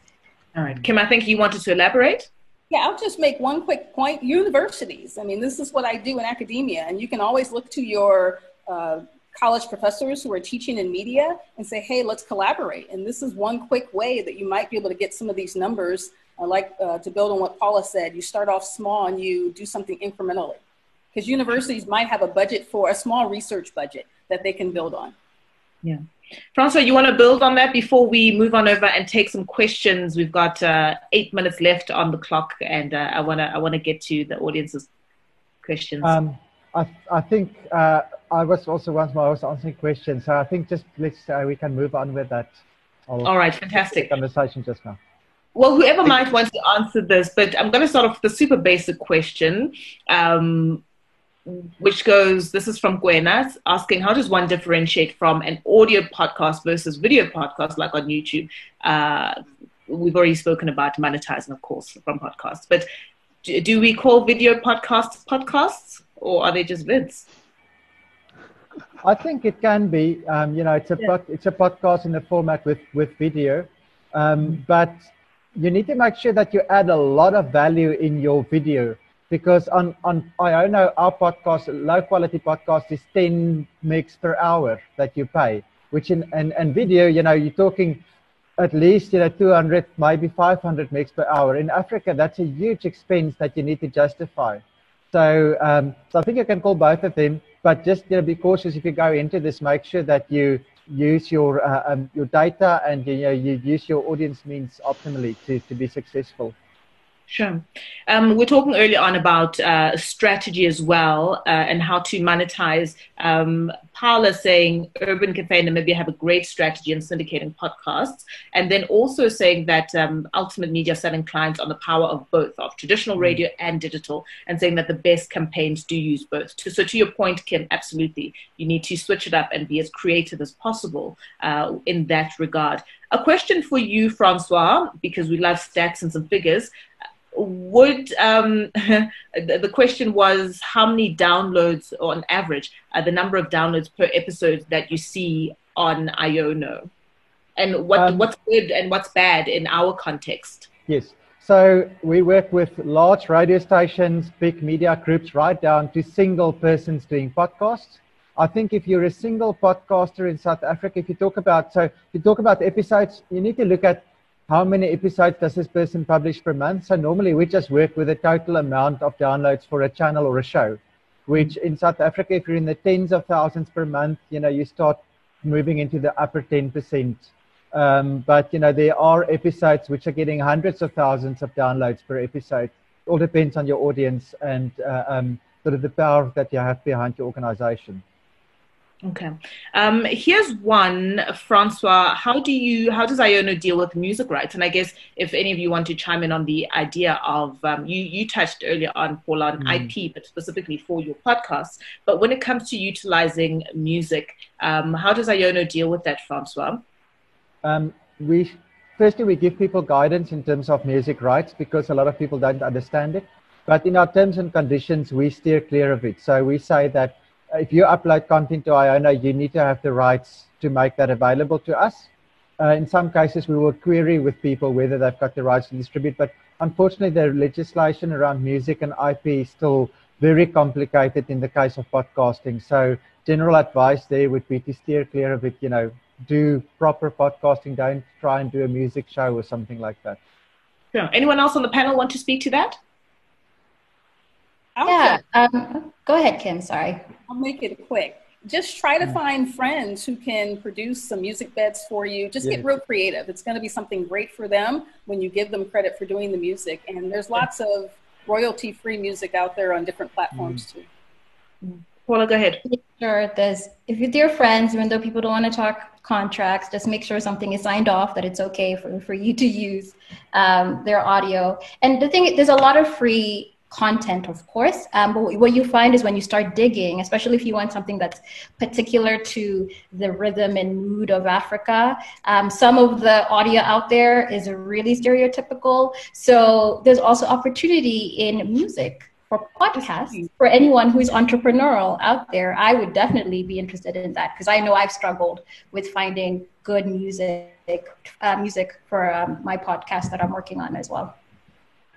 All right, Kim. I think you wanted to elaborate. Yeah, I'll just make one quick point. Universities. I mean, this is what I do in academia, and you can always look to your uh, college professors who are teaching in media and say, hey, let's collaborate. And this is one quick way that you might be able to get some of these numbers. I like uh, to build on what Paula said, you start off small and you do something incrementally. Because universities might have a budget for a small research budget that they can build on. Yeah. Francois, you want to build on that before we move on over and take some questions? We've got uh, eight minutes left on the clock, and uh, I want to I want to get to the audience's questions. Um, I, I think uh, I was also once more I was answering questions, so I think just let's uh, we can move on with that. I'll All right, fantastic conversation just now. Well, whoever might want to answer this, but I'm going to start off with a super basic question, um, which goes: This is from Gwena asking, how does one differentiate from an audio podcast versus video podcast, like on YouTube? Uh, we've already spoken about monetizing, of course, from podcasts, but do, do we call video podcasts podcasts? or are they just vids? I think it can be. Um, you know, it's a yeah. pod, it's a podcast in the format with with video, um, but you need to make sure that you add a lot of value in your video because on on I know our podcast, low quality podcast is ten megs per hour that you pay, which in and, and video, you know, you're talking at least you know 200 maybe 500 megs per hour in africa that's a huge expense that you need to justify so, um, so I think you can call both of them, but just you know, be cautious if you go into this. Make sure that you use your uh, um, your data and you know you use your audience means optimally to, to be successful. Sure. Um, we're talking earlier on about uh, strategy as well uh, and how to monetize. Um, Paula saying Urban Cafe and Namibia have a great strategy in syndicating podcasts, and then also saying that um, Ultimate Media selling clients on the power of both, of traditional radio and digital, and saying that the best campaigns do use both. So, to your point, Kim, absolutely, you need to switch it up and be as creative as possible uh, in that regard. A question for you, Francois, because we love stats and some figures would um, the question was how many downloads on average uh, the number of downloads per episode that you see on iono and what um, what's good and what's bad in our context. Yes. So we work with large radio stations, big media groups, right down to single persons doing podcasts. I think if you're a single podcaster in South Africa, if you talk about so if you talk about episodes, you need to look at how many episodes does this person publish per month. So normally we just work with a total amount of downloads for a channel or a show, which in South Africa, if you're in the tens of thousands per month, you know, you start moving into the upper 10%. Um, but, you know, there are episodes which are getting hundreds of thousands of downloads per episode. It all depends on your audience and uh, um, sort of the power that you have behind your organization. Okay. Um, here's one, Francois. How do you, how does Iono deal with music rights? And I guess if any of you want to chime in on the idea of, um, you, you touched earlier on, Paul, on mm. IP, but specifically for your podcast. But when it comes to utilizing music, um, how does Iono deal with that, Francois? Um, we, firstly, we give people guidance in terms of music rights because a lot of people don't understand it. But in our terms and conditions, we steer clear of it. So we say that if you upload content to Iono, you need to have the rights to make that available to us. Uh, in some cases, we will query with people whether they've got the rights to distribute, but unfortunately, the legislation around music and IP is still very complicated in the case of podcasting. So, general advice there would be to steer clear of it. You know, do proper podcasting. Don't try and do a music show or something like that. Anyone else on the panel want to speak to that? Yeah. Um, go ahead, Kim. Sorry. I'll make it quick. Just try to mm. find friends who can produce some music beds for you. Just yeah. get real creative. It's going to be something great for them when you give them credit for doing the music. And there's lots of royalty free music out there on different platforms mm. too. Mm. Paula, go ahead. Sure. There's if with your friends, even though people don't want to talk contracts, just make sure something is signed off that it's okay for, for you to use um, their audio. And the thing, there's a lot of free content, of course. Um, but what you find is when you start digging, especially if you want something that's particular to the rhythm and mood of Africa, um, some of the audio out there is really stereotypical. So there's also opportunity in music for podcasts for anyone who's entrepreneurial out there. I would definitely be interested in that because I know I've struggled with finding good music, uh, music for um, my podcast that I'm working on as well.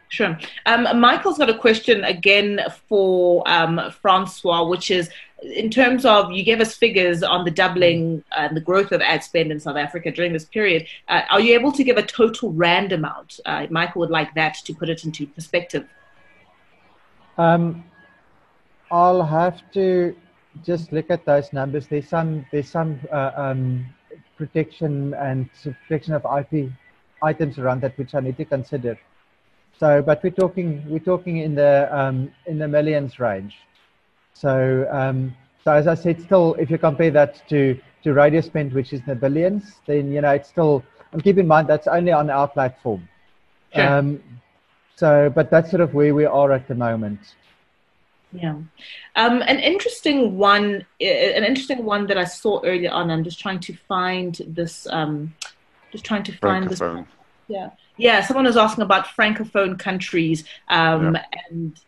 Sure. Um, Michael's got a question again for um, Francois, which is in terms of you gave us figures on the doubling and the growth of ad spend in South Africa during this period. Uh, are you able to give a total rand amount? Uh, Michael would like that to put it into perspective. Um, I'll have to just look at those numbers. There's some there's some uh, um, protection and protection of IP items around that which I need to consider. So, but we're talking we're talking in the um, in the millions range. So, um, so as I said, still, if you compare that to to radio spend, which is in the billions, then you know it's still. And keep in mind that's only on our platform. Sure. Um, so, but that's sort of where we are at the moment. Yeah, um, an interesting one, an interesting one that I saw earlier on. I'm just trying to find this. Um, just trying to find this. Yeah. Yeah, someone was asking about francophone countries, um, yeah. and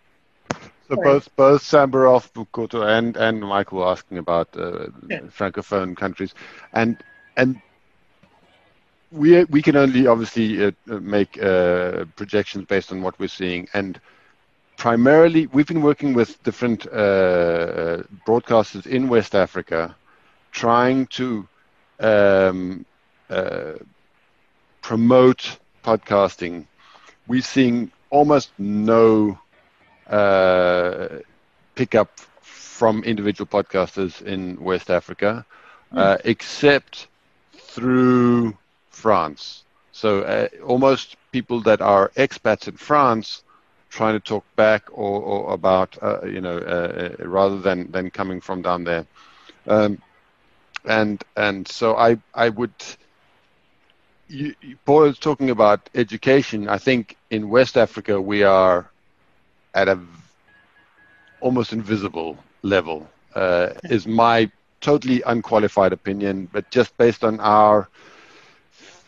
so Sorry. both both Sambaroff, Bukoto, and and Michael were asking about uh, yeah. francophone countries, and and we we can only obviously uh, make uh, projections based on what we're seeing, and primarily we've been working with different uh, uh, broadcasters in West Africa, trying to um, uh, promote podcasting, we're seeing almost no uh, pickup from individual podcasters in West Africa, mm. uh, except through France. So uh, almost people that are expats in France trying to talk back or, or about, uh, you know, uh, uh, rather than, than coming from down there. Um, and and so I I would you, Paul is talking about education. I think in West Africa we are at a almost invisible level. Uh, is my totally unqualified opinion, but just based on our,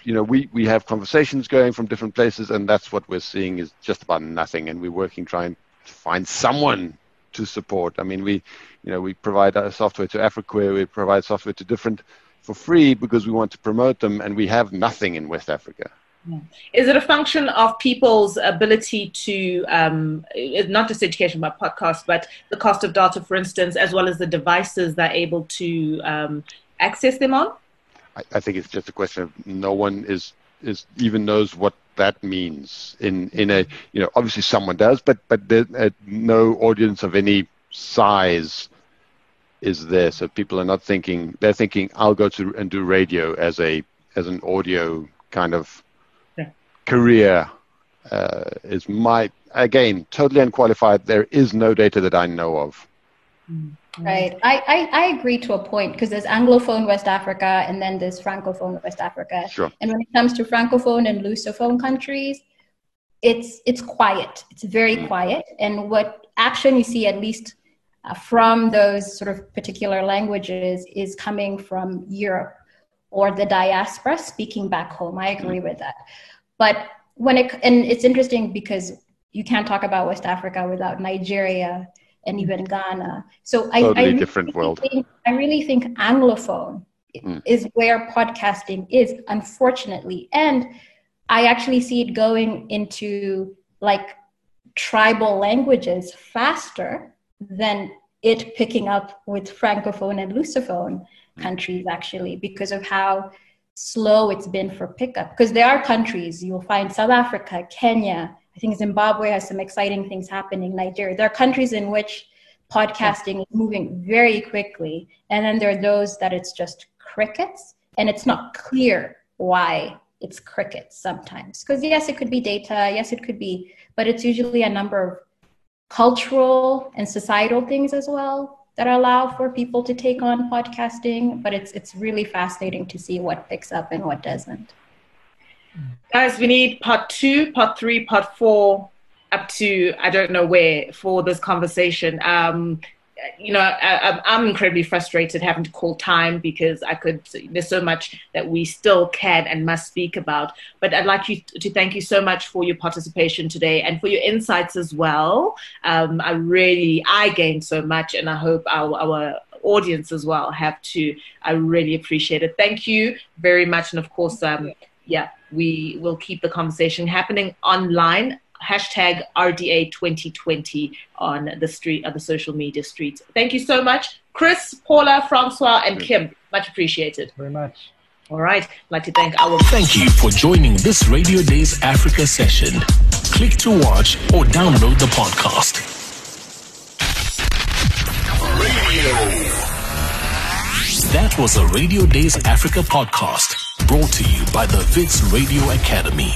you know, we we have conversations going from different places, and that's what we're seeing is just about nothing. And we're working trying to find someone to support. I mean, we, you know, we provide software to Afriqueer, we provide software to different for free because we want to promote them, and we have nothing in West Africa. Is it a function of people's ability to, um, not just education by podcast, but the cost of data, for instance, as well as the devices they're able to um, access them on? I, I, think it's just a question of no one is is even knows what that means in in a you know obviously someone does, but but there, uh, no audience of any size is there. So people are not thinking they're thinking I'll go to and do radio as a as an audio kind of career uh, is my again totally unqualified. There is no data that I know of. Mm-hmm. Right, I, I, I agree to a point because there's Anglophone West Africa and then there's Francophone West Africa. Sure. And when it comes to Francophone and Lusophone countries, it's it's quiet. It's very mm. quiet. And what action you see, at least uh, from those sort of particular languages, is coming from Europe or the diaspora speaking back home. I agree mm. with that. But when it and it's interesting because you can't talk about West Africa without Nigeria and even Ghana. So I, totally I really different world. Think, I really think Anglophone mm. is where podcasting is, unfortunately, and I actually see it going into like tribal languages faster than it picking up with francophone and lusophone countries actually because of how slow it's been for pickup because there are countries you'll find South Africa, Kenya, I think Zimbabwe has some exciting things happening, Nigeria. There are countries in which podcasting is moving very quickly. And then there are those that it's just crickets and it's not clear why it's crickets sometimes. Because yes, it could be data, yes, it could be, but it's usually a number of cultural and societal things as well that allow for people to take on podcasting, but it's it's really fascinating to see what picks up and what doesn't. Guys, we need part two, part three, part four, up to I don't know where for this conversation. Um, you know, I, am incredibly frustrated having to call time because I could. There's so much that we still can and must speak about. But I'd like you to thank you so much for your participation today and for your insights as well. Um, I really, I gained so much, and I hope our, our audience as well have to. I really appreciate it. Thank you very much, and of course, um, yeah, we will keep the conversation happening online hashtag RDA 2020 on the street, on the social media streets. Thank you so much, Chris, Paula, Francois, and Kim. Much appreciated. Very much. All right. I'd like to thank our. Thank you for joining this Radio Days Africa session. Click to watch or download the podcast. Radio. That was a Radio Days Africa podcast brought to you by the Wits Radio Academy.